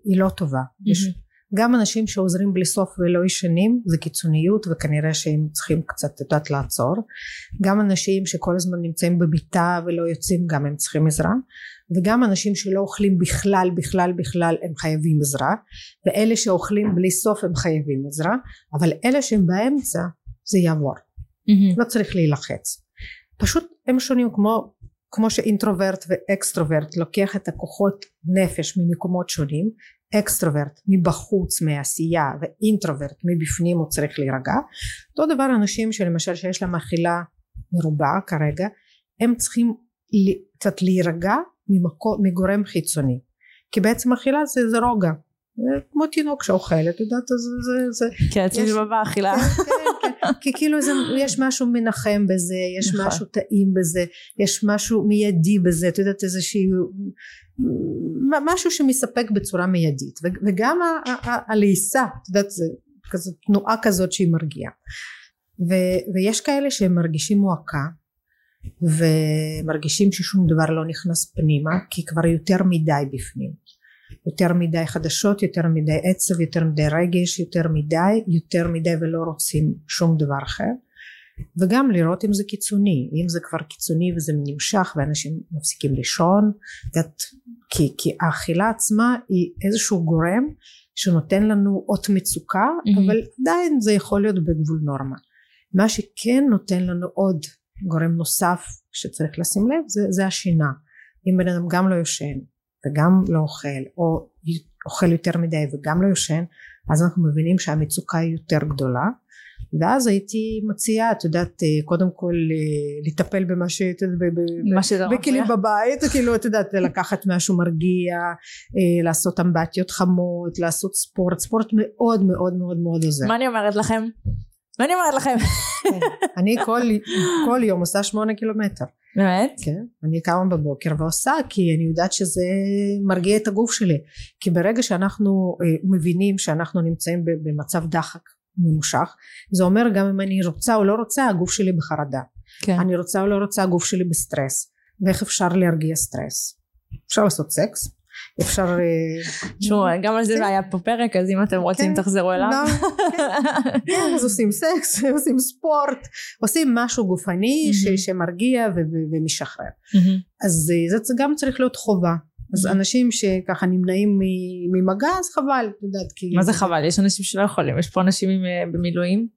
היא לא טובה. יש גם אנשים שעוזרים בלי סוף ולא ישנים זה קיצוניות וכנראה שהם צריכים קצת את יודעת לעצור. גם אנשים שכל הזמן נמצאים במיטה ולא יוצאים גם הם צריכים עזרה. וגם אנשים שלא אוכלים בכלל בכלל בכלל הם חייבים עזרה. ואלה שאוכלים בלי סוף הם חייבים עזרה. אבל אלה שהם באמצע זה יעבור. מהמם. לא צריך להילחץ. פשוט הם שונים כמו, כמו שאינטרוברט ואקסטרוברט לוקח את הכוחות נפש ממקומות שונים, אקסטרוברט מבחוץ מעשייה ואינטרוברט מבפנים הוא צריך להירגע. אותו דבר אנשים שלמשל שיש להם אכילה מרובה כרגע, הם צריכים קצת להירגע ממקום, מגורם חיצוני. כי בעצם אכילה זה, זה רוגע. זה כמו תינוק שאוכל, את יודעת, זה, זה, זה, כן, אצלי יש- זה באכילה. כן, כן, כן. כי כאילו זה, יש משהו מנחם בזה, יש נכון. משהו טעים בזה, יש משהו מיידי בזה, את יודעת איזושהי, מ- משהו שמספק בצורה מיידית, וגם הלעיסה, את יודעת, זה כזאת תנועה כזאת שהיא מרגיעה. ו- ויש כאלה שהם מרגישים מועקה, ומרגישים ששום דבר לא נכנס פנימה, כי כבר יותר מדי בפנים. יותר מדי חדשות, יותר מדי עצב, יותר מדי רגש, יותר מדי, יותר מדי ולא רוצים שום דבר אחר. וגם לראות אם זה קיצוני, אם זה כבר קיצוני וזה נמשך ואנשים מפסיקים לישון, את, כי, כי האכילה עצמה היא איזשהו גורם שנותן לנו אות מצוקה, מהמם. אבל עדיין זה יכול להיות בגבול נורמה. מה שכן נותן לנו עוד גורם נוסף שצריך לשים לב זה, זה השינה. אם בן אדם גם לא יושן וגם לא אוכל או אוכל יותר מדי וגם לא יושן אז אנחנו מבינים שהמצוקה היא יותר גדולה ואז הייתי מציעה את יודעת אה, קודם כל אה, לטפל במה ש... שזה בכלים. בבית כאילו את יודעת לקחת משהו מרגיע אה, לעשות אמבטיות חמות לעשות ספורט ספורט מאוד מאוד מאוד מאוד עוזר מה אני אומרת לכם? מה אני אומרת לכם? כן. אני כל, יום עושה שמונה קילומטר באמת? כן, אני קמה בבוקר ועושה כי אני יודעת שזה מרגיע את הגוף שלי כי ברגע שאנחנו מבינים שאנחנו נמצאים במצב דחק ממושך זה אומר גם אם אני רוצה או לא רוצה הגוף שלי בחרדה כן. אני רוצה או לא רוצה הגוף שלי בסטרס ואיך אפשר להרגיע סטרס אפשר לעשות סקס אפשר אה, תשמעו גם על זה כן. היה פה פרק אז אם אתם רוצים כן. תחזרו אליו. לא, כן. כן, אז עושים סקס עושים ספורט עושים משהו גופני. שמרגיע ומשחרר. אז אה, זה גם צריך להיות חובה אז. אנשים שככה נמנעים ממגע אז חבל את יודעת כי מה זה חבל? יש אנשים שלא יכולים, יש פה אנשים עם, אה, במילואים.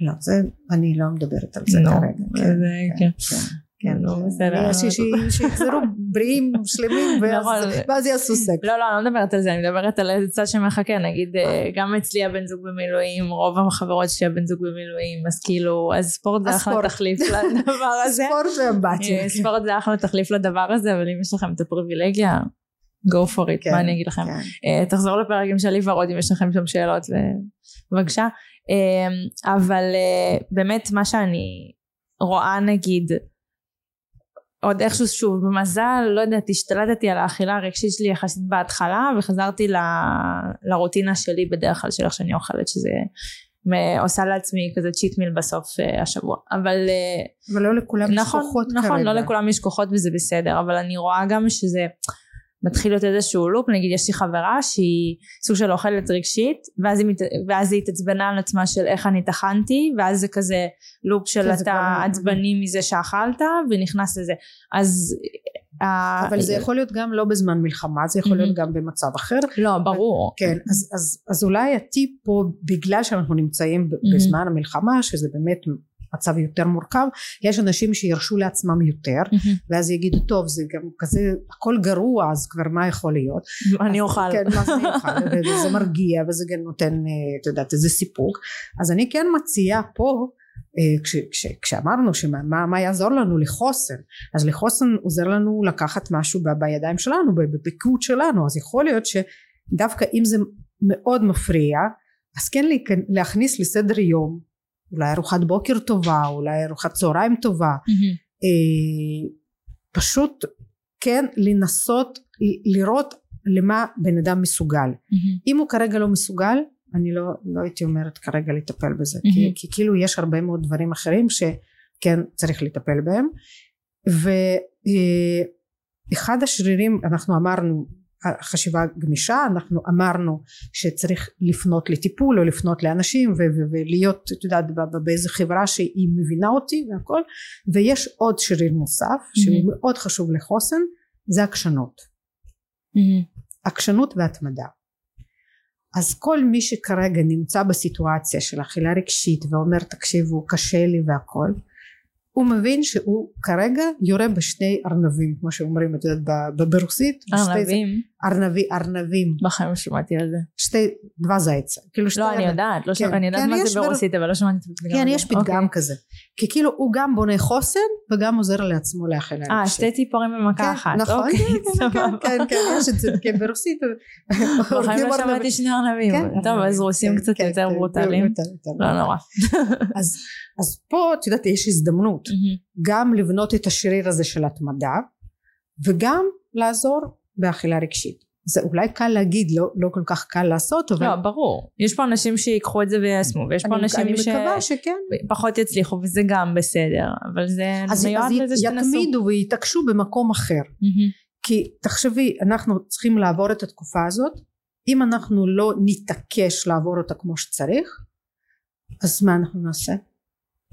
לא זה אני לא מדברת על זה כרגע אז, אה, כן. נו, בסדר. שיחזרו בריאים שלמים נכון. ואז יעשו סקס. לא, לא, אני לא מדברת על זה, אני מדברת על איזה צד שמחכה, נגיד אה, גם אצלי הבן זוג במילואים, רוב החברות שלי הבן זוג במילואים, אז כאילו, אז ספורט זה אחלה. תחליף לדבר הזה. ספורט זה אמבטיה. אה, ספורט זה אחלה תחליף לדבר הזה, אבל אם יש לכם את הפריבילגיה, go for it, כן, מה אני אגיד לכם. כן. אה, תחזור לפרק עם שלי ורוד אם יש לכם שם שאלות, בבקשה. אה, אבל אה, באמת מה שאני רואה נגיד, עוד איכשהו שוב במזל לא יודעת השתלטתי על האכילה הרגשית שלי יחסית בהתחלה וחזרתי ל- לרוטינה שלי בדרך כלל של איך שאני אוכלת שזה עושה לעצמי כזה צ'יט מיל בסוף אה, השבוע אבל אה, אבל לא לכולם יש נכון, כוחות נכון, כרגע. לא לכולם יש כוחות וזה בסדר, אבל אני רואה גם שזה מתחיל להיות איזשהו לופ, נגיד יש לי חברה שהיא סוג של אוכלת רגשית, ואז היא, מת- ואז היא התעצבנה על עצמה של איך אני טחנתי, ואז זה כזה לופ של כן, אתה כבר- עצבני מזה שאכלת, ונכנס לזה. אז... ה- אבל זה יכול להיות גם לא בזמן מלחמה, זה יכול להיות גם במצב אחר. לא, ברור. כן, אז, אז, אז אולי הטיפ פה, בגלל שאנחנו נמצאים ב- בזמן המלחמה, שזה באמת מצב יותר מורכב, יש אנשים שירשו לעצמם יותר, ואז יגידו, טוב, זה גם כזה, הכל גרוע, אז כבר מה יכול להיות? אני אז- אוכל. כן, מה זה אני אוכל? וזה מרגיע, וזה גם נותן, אה, את יודעת, איזה סיפוק. אז אני כן מציעה פה, אה, כש, כש, כשאמרנו שמה מה, יעזור לנו לחוסן אז לחוסן עוזר לנו לקחת משהו ב, בידיים שלנו בפיקוד שלנו אז יכול להיות שדווקא אם זה מאוד מפריע אז כן להכניס לסדר יום אולי ארוחת בוקר טובה אולי ארוחת צהריים טובה. אה, פשוט כן לנסות לראות למה בן אדם מסוגל. אם הוא כרגע לא מסוגל אני לא, לא הייתי אומרת כרגע לטפל בזה כי, מהמם. כי כאילו יש הרבה מאוד דברים אחרים שכן צריך לטפל בהם. ואחד השרירים אנחנו אמרנו חשיבה גמישה אנחנו אמרנו שצריך לפנות לטיפול או לפנות לאנשים ו- ולהיות את יודעת באיזה חברה שהיא מבינה אותי והכל ויש עוד שריר נוסף שהוא מאוד חשוב לחוסן זה עקשנות. עקשנות והתמדה. אז כל מי שכרגע נמצא בסיטואציה של אכילה רגשית ואומר תקשיבו קשה לי והכל הוא מבין שהוא כרגע יורה בשני ארנבים כמו שאומרים את יודעת ברוסית ארנבים, ארנבי, ארנבים בחיים לא שמעתי על זה. שתי דבר זייצה כאילו שתי לא, אני. יודעת, לא כן, שמעתי, אני יודעת כן, מה זה בר- ברוסית, אבל לא שמעתי את הפתגם כן. יש פתגם אוקיי. כזה כי כאילו הוא גם בונה חוסן וגם עוזר לעצמו לאכילה אה. שתי ציפורים במכה כן, אחת. נכון, אוקיי, כן, כן. כן, כן, יש את זה, כן, ברוסית. בחיים לא. שמעתי שני ארנבים. כן, טוב, אז רוסים כן, קצת כן, יותר כן, ברוטליים. לא נורא. אז פה את יודעת יש הזדמנות גם לבנות את השריר הזה של התמדה וגם לעזור באכילה רגשית זה אולי קל להגיד לא, לא כל כך קל לעשות אבל לא, ברור. יש פה אנשים שיקחו את זה ויישמו, ויש פה אני, אנשים אני מקווה שכן שפחות יצליחו, וזה גם בסדר. אבל זה אז, מיועד אז לזה שתנסו. יתמידו ויתעקשו במקום אחר מהמם. כי תחשבי אנחנו צריכים לעבור את התקופה הזאת אם אנחנו לא נתעקש לעבור אותה כמו שצריך אז מה אנחנו נעשה?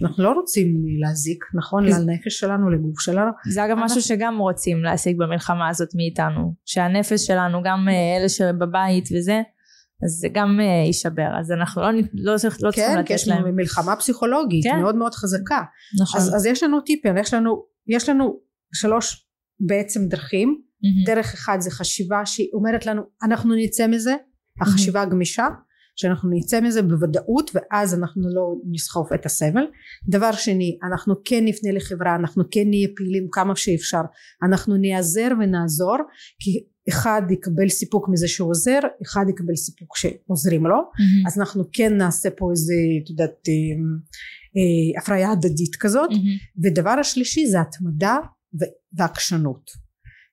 אנחנו לא רוצים להזיק נכון לנפש שלנו לגוף שלנו זה אגב משהו שגם רוצים להשיג במלחמה הזאת מאיתנו. שהנפש שלנו, גם אה, אלה שבבית וזה, אז זה גם אה, יישבר. אז אנחנו לא לא לא צריכים כן, כי לתת יש לנו להם. מלחמה פסיכולוגית כן. מאוד מאוד חזקה נכון. אז, אז יש לנו טיפים יש לנו יש לנו שלוש בעצם דרכים מהמם. דרך אחד זה חשיבה שהיא אומרת לנו אנחנו נצא מזה החשיבה הגמישה שאנחנו נצא מזה בוודאות ואז אנחנו לא נסחוף את הסבל. דבר שני אנחנו כן נפנה לחברה אנחנו כן נהיה פעילים כמה שאפשר. אנחנו ניעזר ונעזור כי אחד יקבל סיפוק מזה שהוא עוזר אחד יקבל סיפוק שעוזרים לו. מהמם. אז אנחנו כן נעשה פה איזה את יודעת אה, אה, הפריה הדדית כזאת. מהמם. ודבר השלישי זה התמדה ועקשנות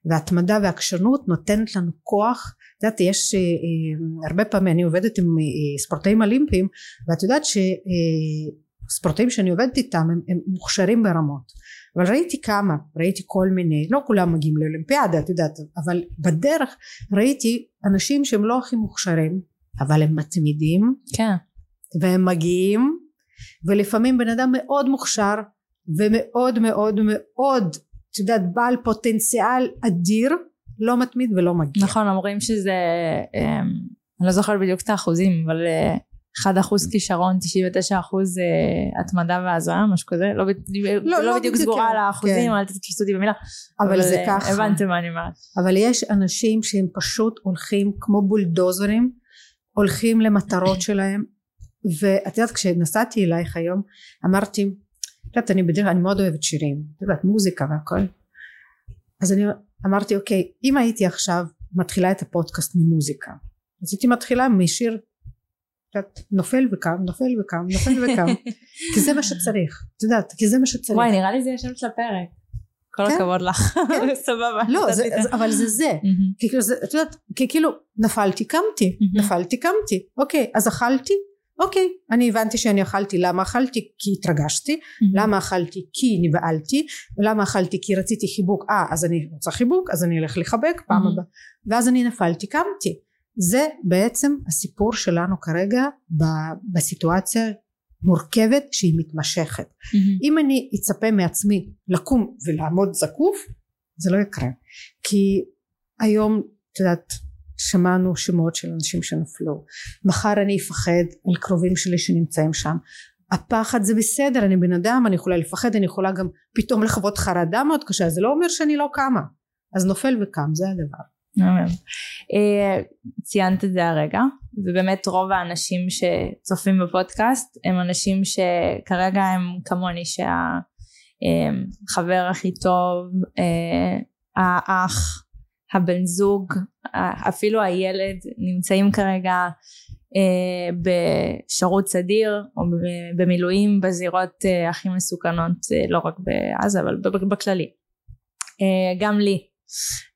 והתמדה ועקשנות נותנת לנו כוח. את יודעת יש אה, אה, הרבה פעמים אני עובדת עם אה, ספורטאים אולימפיים ואת יודעת שספורטאים שאני עובדת איתם הם, הם מוכשרים ברמות. אבל ראיתי כמה ראיתי כל מיני לא כולם מגיעים לאולימפיאדה את יודעת אבל בדרך ראיתי אנשים שהם לא הכי מוכשרים אבל הם מתמידים. כן. והם מגיעים ולפעמים בן אדם מאוד מוכשר ומאוד מאוד מאוד את יודעת בעל פוטנציאל אדיר לא מתמיד ולא מגיע נכון, אומרים שזה, אמ, אני לא זוכרת בדיוק את האחוזים, אבל אה, 1 אחוז כישרון, 99 אחוז אה, התמדה והזעה, משהו כזה, לא, לא, לא בדיוק סגורה על האחוזים, כן. אל תתפסו אותי במילה, אבל, אבל זה אה, ככה. הבנתם מה אני אומרת. אבל יש אנשים שהם פשוט הולכים כמו בולדוזרים, הולכים למטרות שלהם, ואת יודעת כשנסעתי אלייך היום, אמרתי, את יודעת אני בדרך כלל, אני מאוד אוהבת שירים, את יודעת מוזיקה והכל, אז אני אמרתי אוקיי, אם הייתי עכשיו מתחילה את הפודקאסט ממוזיקה, אז הייתי מתחילה משיר קצת נופל וקם, נופל וקם, נופל וקם, כי זה מה שצריך, את יודעת, כי זה מה שצריך. וואי, נראה לי זה השם של הפרק. כל כן? הכבוד לך, כן. סבבה. לא, זה, זה, אבל זה זה. כי כאילו, זה, את יודעת, כי כאילו, נפלתי, קמתי, נפלתי, קמתי, אוקיי, אז אכלתי, אוקיי, אני הבנתי שאני אכלתי, למה אכלתי? כי התרגשתי, למה אכלתי? כי נבהלתי, למה אכלתי? כי רציתי חיבוק, אה, אז אני רוצה חיבוק, אז אני אלך לחבק פעם הבאה, ואז אני נפלתי, קמתי. זה בעצם הסיפור שלנו כרגע בסיטואציה מורכבת שהיא מתמשכת. Mm-hmm. אם אני אצפה מעצמי לקום ולעמוד זקוף זה לא יקרה כי היום את יודעת שמענו שמות של אנשים שנפלו. מחר אני אפחד על קרובים שלי שנמצאים שם. הפחד זה בסדר אני בן אדם אני יכולה לפחד אני יכולה גם פתאום לחוות חרדה מאוד קשה זה לא אומר שאני לא קמה. אז נופל וקם זה הדבר. אה, ציינת את זה הרגע ובאמת רוב האנשים שצופים בפודקאסט הם אנשים שכרגע הם כמוני שהחבר הכי טוב אה, האח הבן זוג אפילו הילד נמצאים כרגע אה, בשירות סדיר או במילואים בזירות הכי מסוכנות לא רק בעזה אבל בכללי. גם לי.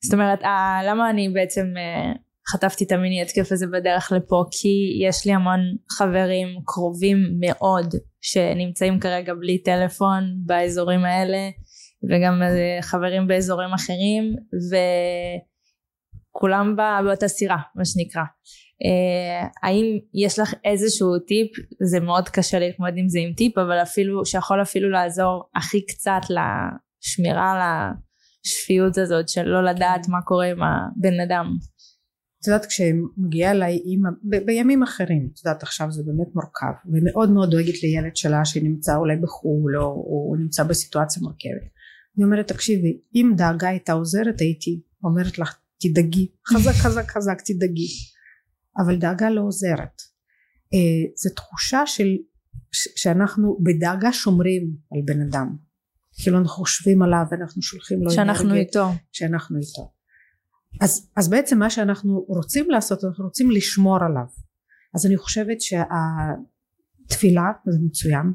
זאת אומרת אה, למה אני בעצם אה, חטפתי את המיני התקף הזה בדרך לפה? כי יש לי המון חברים קרובים מאוד שנמצאים כרגע בלי טלפון באזורים האלה וגם אה, חברים באזורים אחרים וכולם באותה סירה מה שנקרא. Uh, האם יש לך איזשהו טיפ? זה מאוד קשה להתמודד עם זה עם טיפ אבל אפילו שיכול אפילו לעזור הכי קצת לשמירה על השפיות הזאת של לא לדעת מה קורה עם הבן אדם. את יודעת כשמגיעה אליי אימא בימים אחרים את יודעת עכשיו זה באמת מורכב ומאוד מאוד דואגת לילד שלה שנמצא אולי בחו"ל או הוא נמצא בסיטואציה מורכבת אני אומרת תקשיבי אם דאגה הייתה עוזרת הייתי אומרת לך תדאגי חזק חזק חזק תדאגי. אבל דאגה לא עוזרת. אה, זו תחושה של שאנחנו בדאגה שומרים על בן אדם. כאילו אנחנו חושבים עליו ואנחנו שולחים לו שאנחנו אנרגיה, איתו. שאנחנו איתו. אז, אז בעצם מה שאנחנו רוצים לעשות אנחנו רוצים לשמור עליו. אז אני חושבת שהתפילה זה מצוין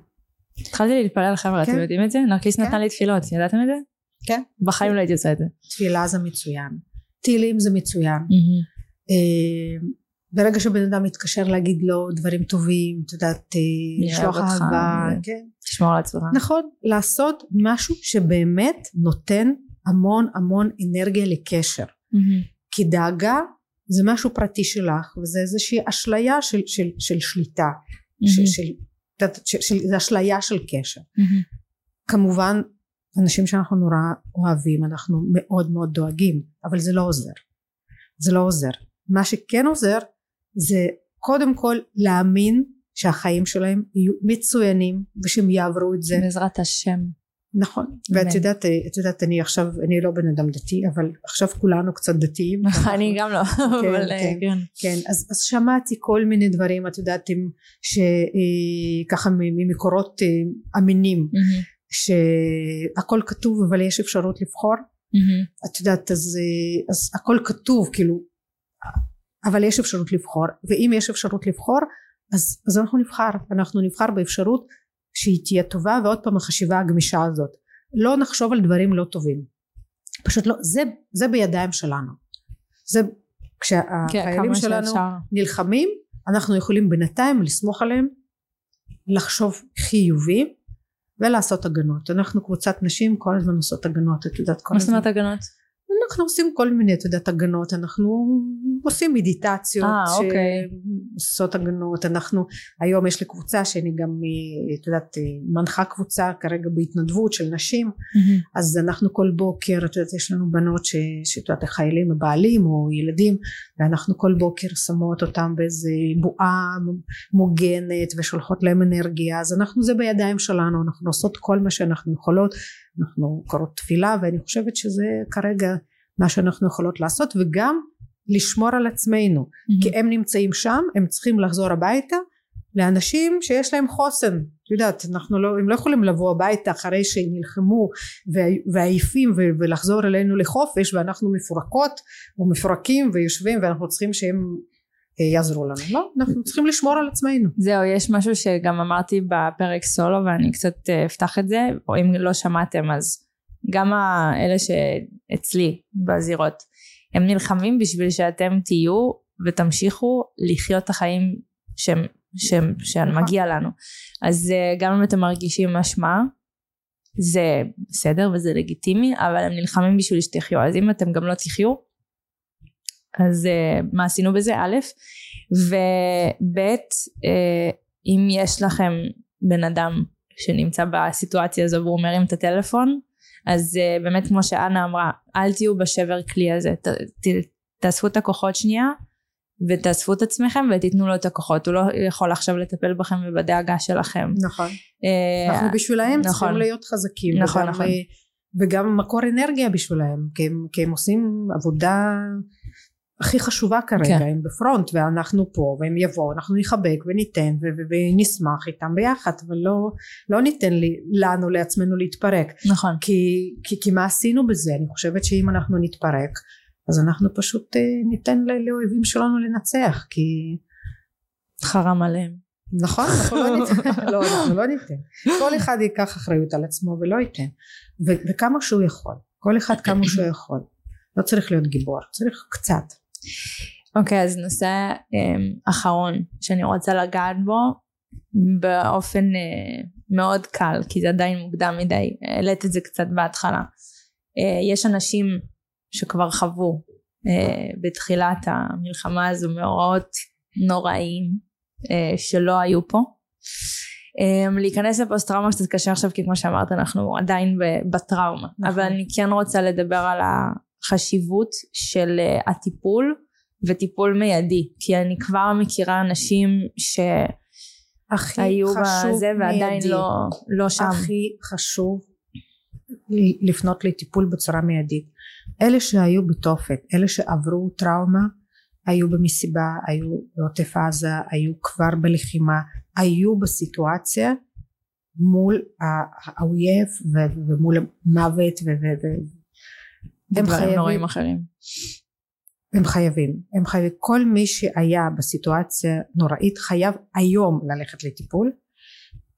התחלתי להתפלל חבר'ה כן. אתם יודעים את זה? נרקיס כן. נתן לי תפילות ידעתם את זה? כן בחיים לא הייתי עושה את זה תפילה זה מצוין תהילים זה מצוין mm-hmm. ברגע שבן אדם מתקשר להגיד לו דברים טובים, את יודעת, אה, לשלוח אהבה, כן. תשמור על עצמך. נכון, לעשות משהו שבאמת נותן המון המון אנרגיה לקשר. כי דאגה זה משהו פרטי שלך, וזה איזושהי אשליה של, של, של שליטה, mm-hmm. של, של, זה אשליה של קשר. Mm-hmm. כמובן, אנשים שאנחנו נורא אוהבים, אנחנו מאוד מאוד דואגים, אבל זה לא עוזר. זה לא עוזר. מה שכן עוזר זה קודם כל להאמין שהחיים שלהם יהיו מצוינים ושהם יעברו את זה בעזרת השם נכון. ואת יודעת את יודעת אני עכשיו אני לא בן אדם דתי אבל עכשיו כולנו קצת דתיים. אני גם לא כן, אבל כן, כן. כן אז, שמעתי כל מיני דברים את יודעת שככה אה, ממקורות אה, אמינים שהכל כתוב אבל יש אפשרות לבחור. את יודעת אה, אז הכל כתוב כאילו אבל יש אפשרות לבחור ואם יש אפשרות לבחור אז, אז אנחנו נבחר. אנחנו נבחר באפשרות שהיא תהיה טובה ועוד פעם החשיבה הגמישה הזאת. לא נחשוב על דברים לא טובים. פשוט לא זה, זה בידיים שלנו. זה כשהחיילים כן, שלנו שאפשר. נלחמים אנחנו יכולים בינתיים לסמוך עליהם לחשוב חיובי ולעשות הגנות. אנחנו קבוצת נשים כל הזמן עושות הגנות את יודעת כל הזמן מה זאת אומרת הגנות? אנחנו עושים כל מיני, את יודעת, הגנות, אנחנו עושים מדיטציות, אה, אוקיי. שעושות הגנות, אנחנו, היום יש לי קבוצה שאני גם, את יודעת, מנחה קבוצה כרגע בהתנדבות של נשים, Mm-hmm. אז אנחנו כל בוקר, את יודעת, יש לנו בנות ש- שאת יודעת, חיילים הבעלים או ילדים, ואנחנו כל בוקר שמות אותם באיזה בועה מוגנת ושולחות להם אנרגיה, אז אנחנו זה בידיים שלנו, אנחנו עושות כל מה שאנחנו יכולות, אנחנו קוראות תפילה, ואני חושבת שזה כרגע מה שאנחנו יכולות לעשות, וגם לשמור על עצמנו, כי הם נמצאים שם, הם צריכים לחזור הביתה לאנשים שיש להם חוסן, את יודעת, אנחנו לא, הם לא יכולים לבוא הביתה אחרי שהם נלחמו וה- ועייפים ולחזור אלינו לחופש ואנחנו מפורקות או מפורקים ויושבים ואנחנו צריכים שהם אה, יעזרו לנו, לא, אנחנו צריכים לשמור על עצמנו. זהו, יש משהו שגם אמרתי בפרק סולו ואני קצת אה, אפתח את זה, או אם לא שמעתם אז גם אלה שאצלי בזירות, הם נלחמים בשביל שאתם תהיו ותמשיכו לחיות את החיים שהם, שהם, שמגיע לנו. אז אה, גם אם אתם מרגישים משמע, זה בסדר וזה לגיטימי, אבל הם נלחמים בשביל שתחיו. אז אם אתם גם לא תחיו, אז uh, מה עשינו בזה א', וב' uh, אם יש לכם בן אדם שנמצא בסיטואציה הזו והוא מרים את הטלפון, אז uh, באמת כמו שאנה אמרה, אל תהיו בשבר כלי הזה, ת, ת, תאספו את הכוחות שנייה ותאספו את עצמכם ותיתנו לו את הכוחות, הוא לא יכול עכשיו לטפל בכם ובדאגה שלכם. נכון. Uh, אנחנו בשבילהם נכון. צריכים להיות חזקים. נכון, וגם, נכון. אה, וגם מקור אנרגיה בשבילהם, כי הם, כי הם עושים עבודה הכי חשובה כרגע, כן. הם בפרונט ואנחנו פה והם יבואו, אנחנו נחבק וניתן ו- ונשמח איתם ביחד, ולא לא ניתן לי, לנו לעצמנו להתפרק, נכון. כי, כי, כי מה עשינו בזה? אני חושבת שאם אנחנו נתפרק, אז אנחנו פשוט אה, ניתן לאויבים שלנו לנצח, כי חרם עליהם. נכון, אנחנו לא ניתן, לא, אנחנו לא ניתן. כל אחד ייקח אחריות על עצמו ולא ייתן. ו- וכמה שהוא יכול, כל אחד כמה שהוא יכול. לא צריך להיות גיבור, צריך קצת. אוקיי, אז נושא um, אחרון שאני רוצה לגעת בו באופן uh, מאוד קל, כי זה עדיין מוקדם מדי, העלית את זה קצת בהתחלה. Uh, יש אנשים שכבר חוו uh, בתחילת המלחמה הזו מאורעות נוראים uh, שלא היו פה. Um, להיכנס לפוסט טראומה קצת קשה עכשיו כי כמו שאמרת אנחנו עדיין בטראומה נכון. אבל אני כן רוצה לדבר על החשיבות של uh, הטיפול וטיפול מיידי כי אני כבר מכירה אנשים שהיו בזה ועדיין מיידי. לא, לא שם הכי חשוב לפנות לטיפול בצורה מיידית. אלה שהיו בתופת, אלה שעברו טראומה, היו במסיבה, היו בעוטף עזה, היו כבר בלחימה, היו בסיטואציה מול האויב ומול המוות הם חייבים, נוראים אחרים. הם חייבים, הם חייבים, כל מי שהיה בסיטואציה נוראית חייב היום ללכת לטיפול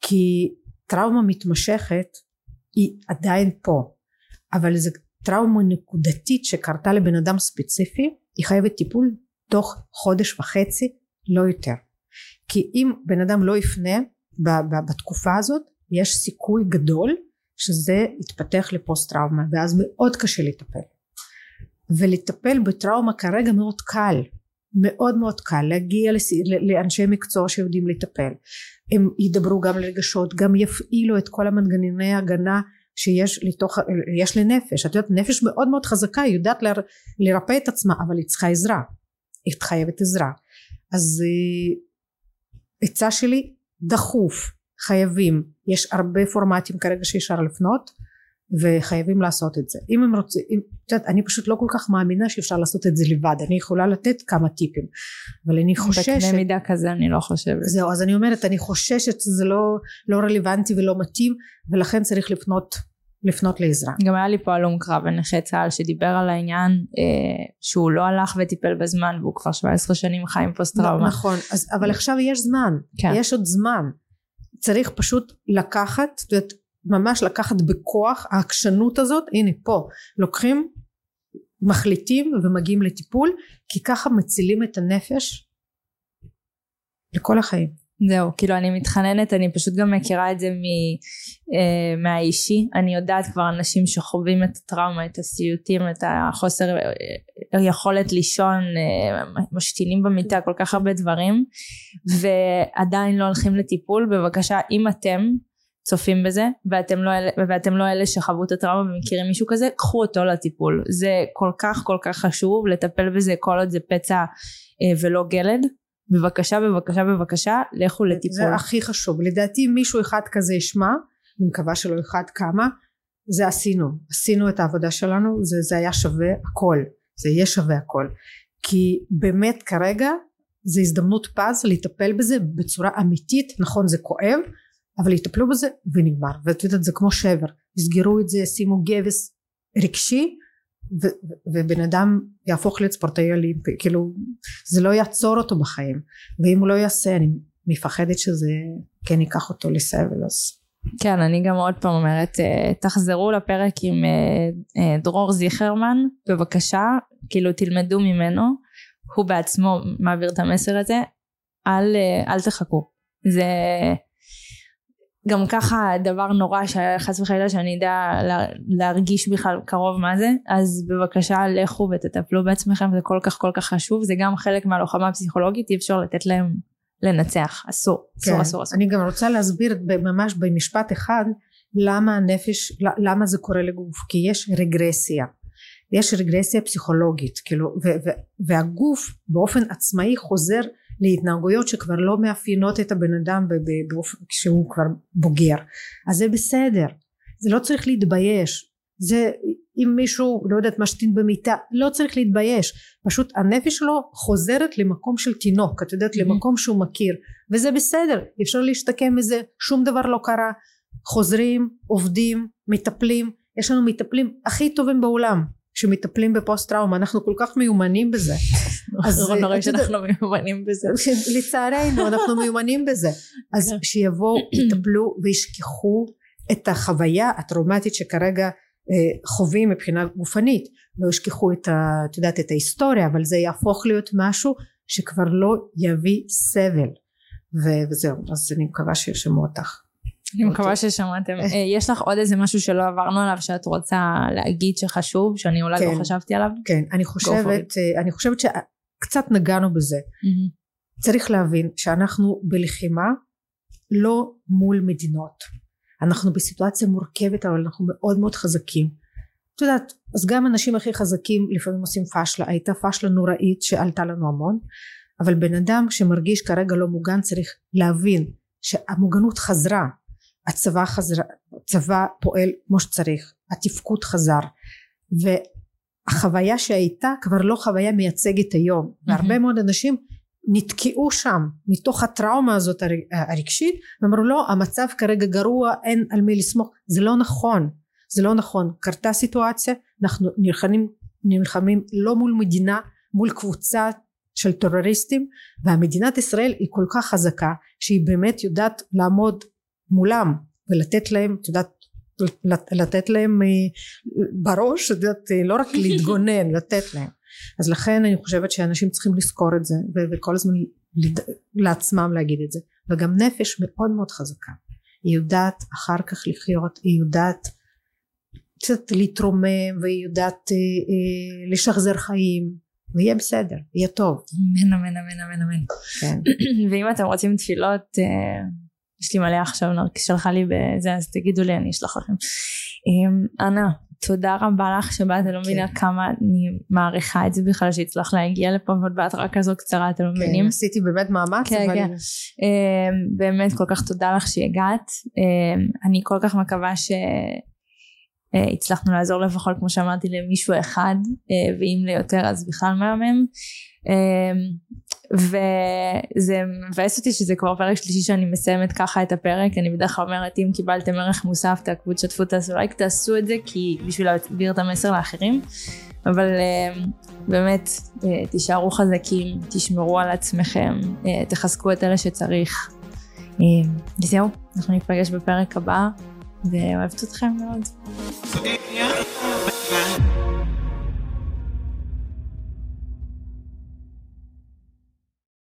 כי טראומה מתמשכת היא עדיין פה אבל זו טראומה נקודתית שקרתה לבן אדם ספציפי היא חייבת טיפול תוך חודש וחצי לא יותר. כי אם בן אדם לא יפנה בתקופה הזאת יש סיכוי גדול שזה יתפתח לפוסט טראומה ואז מאוד קשה לטפל. ולטפל בטראומה כרגע מאוד קל מאוד מאוד קל להגיע לאנשי מקצוע שיודעים לטפל. הם ידברו גם על רגשות גם יפעילו את כל המנגנוני ההגנה שיש לתוך יש לנפש. את יודעת נפש מאוד מאוד חזקה היא יודעת לר, לרפא את עצמה אבל היא צריכה עזרה. היא חייבת עזרה. אז אה, עצה שלי דחוף חייבים יש הרבה פורמטים כרגע שאפשר לפנות וחייבים לעשות את זה. אם הם רוצים אם, את יודעת אני פשוט לא כל כך מאמינה שאפשר לעשות את זה לבד אני יכולה לתת כמה טיפים אבל אני חוששת בקנה מידה כזה אני לא חושבת. זהו אז אני אומרת אני חוששת שזה לא, לא רלוונטי ולא מתאים ולכן צריך לפנות לפנות לעזרה. גם היה לי פה הלום קרב ונכה צה"ל שדיבר על העניין אה, שהוא לא הלך וטיפל בזמן והוא כבר 17 שנים חי עם פוסט טראומה נכון אז, אבל עכשיו יש זמן כן. יש עוד זמן צריך פשוט לקחת את יודעת, ממש לקחת בכוח העקשנות הזאת הנה פה לוקחים מחליטים ומגיעים לטיפול כי ככה מצילים את הנפש לכל החיים זהו, כאילו אני מתחננת, אני פשוט גם מכירה את זה מ, אה, מהאישי, אני יודעת כבר אנשים שחווים את הטראומה, את הסיוטים, את החוסר אה, יכולת לישון, אה, משתינים במיטה, כל כך הרבה דברים, ועדיין לא הולכים לטיפול, בבקשה אם אתם צופים בזה ואתם לא, ואתם לא אלה שחוו את הטראומה ומכירים מישהו כזה, קחו אותו לטיפול, זה כל כך כל כך חשוב לטפל בזה כל עוד זה פצע אה, ולא גלד בבקשה בבקשה בבקשה לכו לטיפול. זה הכי חשוב. לדעתי מישהו אחד כזה ישמע אני מקווה שלא אחד כמה זה עשינו. עשינו את העבודה שלנו זה, זה היה שווה הכל. זה יהיה שווה הכל. כי באמת כרגע זה הזדמנות פז לטפל בזה בצורה אמיתית. נכון זה כואב אבל יטפלו בזה ונגמר. ואת יודעת זה כמו שבר. יסגרו את זה שימו גבס רגשי ו- ובן אדם יהפוך להיות ספורטאי אולימפי כאילו זה לא יעצור אותו בחיים. ואם הוא לא יעשה אני מפחדת שזה כן ייקח אותו לסבל אז כן אני גם עוד פעם אומרת אה, תחזרו לפרק עם אה, אה, דרור זיכרמן בבקשה. כאילו תלמדו ממנו. הוא בעצמו מעביר את המסר הזה. אל, אל תחכו. זה גם ככה דבר נורא שחס וחלילה שאני אדע להרגיש בכלל קרוב מה זה אז בבקשה לכו ותטפלו בעצמכם זה כל כך כל כך חשוב זה גם חלק מהלוחמה הפסיכולוגית אי אפשר לתת להם לנצח אסור אסור כן. אסור אסור אני גם רוצה להסביר ממש במשפט אחד למה הנפש למה זה קורה לגוף כי יש רגרסיה יש רגרסיה פסיכולוגית כאילו והגוף באופן עצמאי חוזר להתנהגויות שכבר לא מאפיינות את הבן אדם באופן כשהוא כבר בוגר. אז זה בסדר. זה לא צריך להתבייש. זה אם מישהו לא יודעת משתין במיטה לא צריך להתבייש. פשוט הנפש שלו חוזרת למקום של תינוק את יודעת mm-hmm. למקום שהוא מכיר. וזה בסדר. אפשר להשתקם מזה שום דבר לא קרה. חוזרים עובדים מטפלים. יש לנו מטפלים הכי טובים בעולם. שמטפלים בפוסט טראומה אנחנו כל כך מיומנים בזה אז נורא שאנחנו מיומנים בזה. לצערנו אנחנו מיומנים בזה. אז כן. שיבואו יטפלו וישכחו את החוויה הטראומטית שכרגע אה, חווים מבחינה גופנית. לא ישכחו את, ה, את יודעת את ההיסטוריה אבל זה יהפוך להיות משהו שכבר לא יביא סבל. וזהו אז אני מקווה שירשמו אותך. אני מקווה ששמעתם. אה, יש לך עוד איזה משהו שלא עברנו עליו שאת רוצה להגיד שחשוב, שאני אולי לא כן, לא חשבתי עליו? כן, אני חושבת, אה, אני חושבת שקצת נגענו בזה. Mm-hmm. צריך להבין שאנחנו בלחימה לא מול מדינות. אנחנו בסיטואציה מורכבת אבל אנחנו מאוד מאוד חזקים. את יודעת, אז גם אנשים הכי חזקים לפעמים עושים פשלה, הייתה פשלה נוראית שעלתה לנו המון, אבל בן אדם שמרגיש כרגע לא מוגן צריך להבין שהמוגנות חזרה הצבא חזר, הצבא פועל כמו שצריך, התפקוד חזר והחוויה שהייתה כבר לא חוויה מייצגת היום. והרבה מאוד אנשים נתקעו שם מתוך הטראומה הזאת הרגשית ואמרו לא המצב כרגע גרוע אין על מי לסמוך. זה לא נכון. זה לא נכון. קרתה סיטואציה אנחנו נלחמים, נלחמים לא מול מדינה מול קבוצה של טרוריסטים והמדינת ישראל היא כל כך חזקה שהיא באמת יודעת לעמוד מולם ולתת להם את יודעת לתת להם אה, בראש את יודעת אה, לא רק להתגונן לתת להם. אז לכן אני חושבת שאנשים צריכים לזכור את זה וכל הזמן לעצמם להגיד את זה. וגם נפש מאוד מאוד חזקה. היא יודעת אחר כך לחיות היא יודעת קצת להתרומם והיא יודעת אה, אה, לשחזר חיים ויהיה בסדר יהיה טוב. אמן אמן אמן אמן אמן. כן. ואם אתם רוצים תפילות אה, יש לי מלא עכשיו שלחה לי בזה אז תגידו לי אני אשלח לכם אמ, אנה תודה רבה לך שבאת, אני לא מבינה כן. כמה אני מעריכה את זה בכלל שהצלח להגיע לפה ועוד בהתראה כזו קצרה, אתם לא כן, מבינים? כן, עשיתי באמת מאמץ, כן, אבל... אמ, באמת כל כך תודה לך שהגעת. אמ, אני כל כך מקווה שהצלחנו לעזור לפחות כמו שאמרתי למישהו אחד, אה, ואם ליותר אז בכלל מהמם. וזה מבאס אותי שזה כבר פרק שלישי שאני מסיימת ככה את הפרק. אני בדרך כלל אומרת אם קיבלתם ערך מוסף תעקבו תשתפו תעשו לייק תעשו את זה כי בשביל להעביר את המסר לאחרים. אבל uh, באמת uh, תישארו חזקים תשמרו על עצמכם uh, תחזקו את אלה שצריך. וזהו אנחנו ניפגש בפרק הבא ואוהבת אתכם מאוד.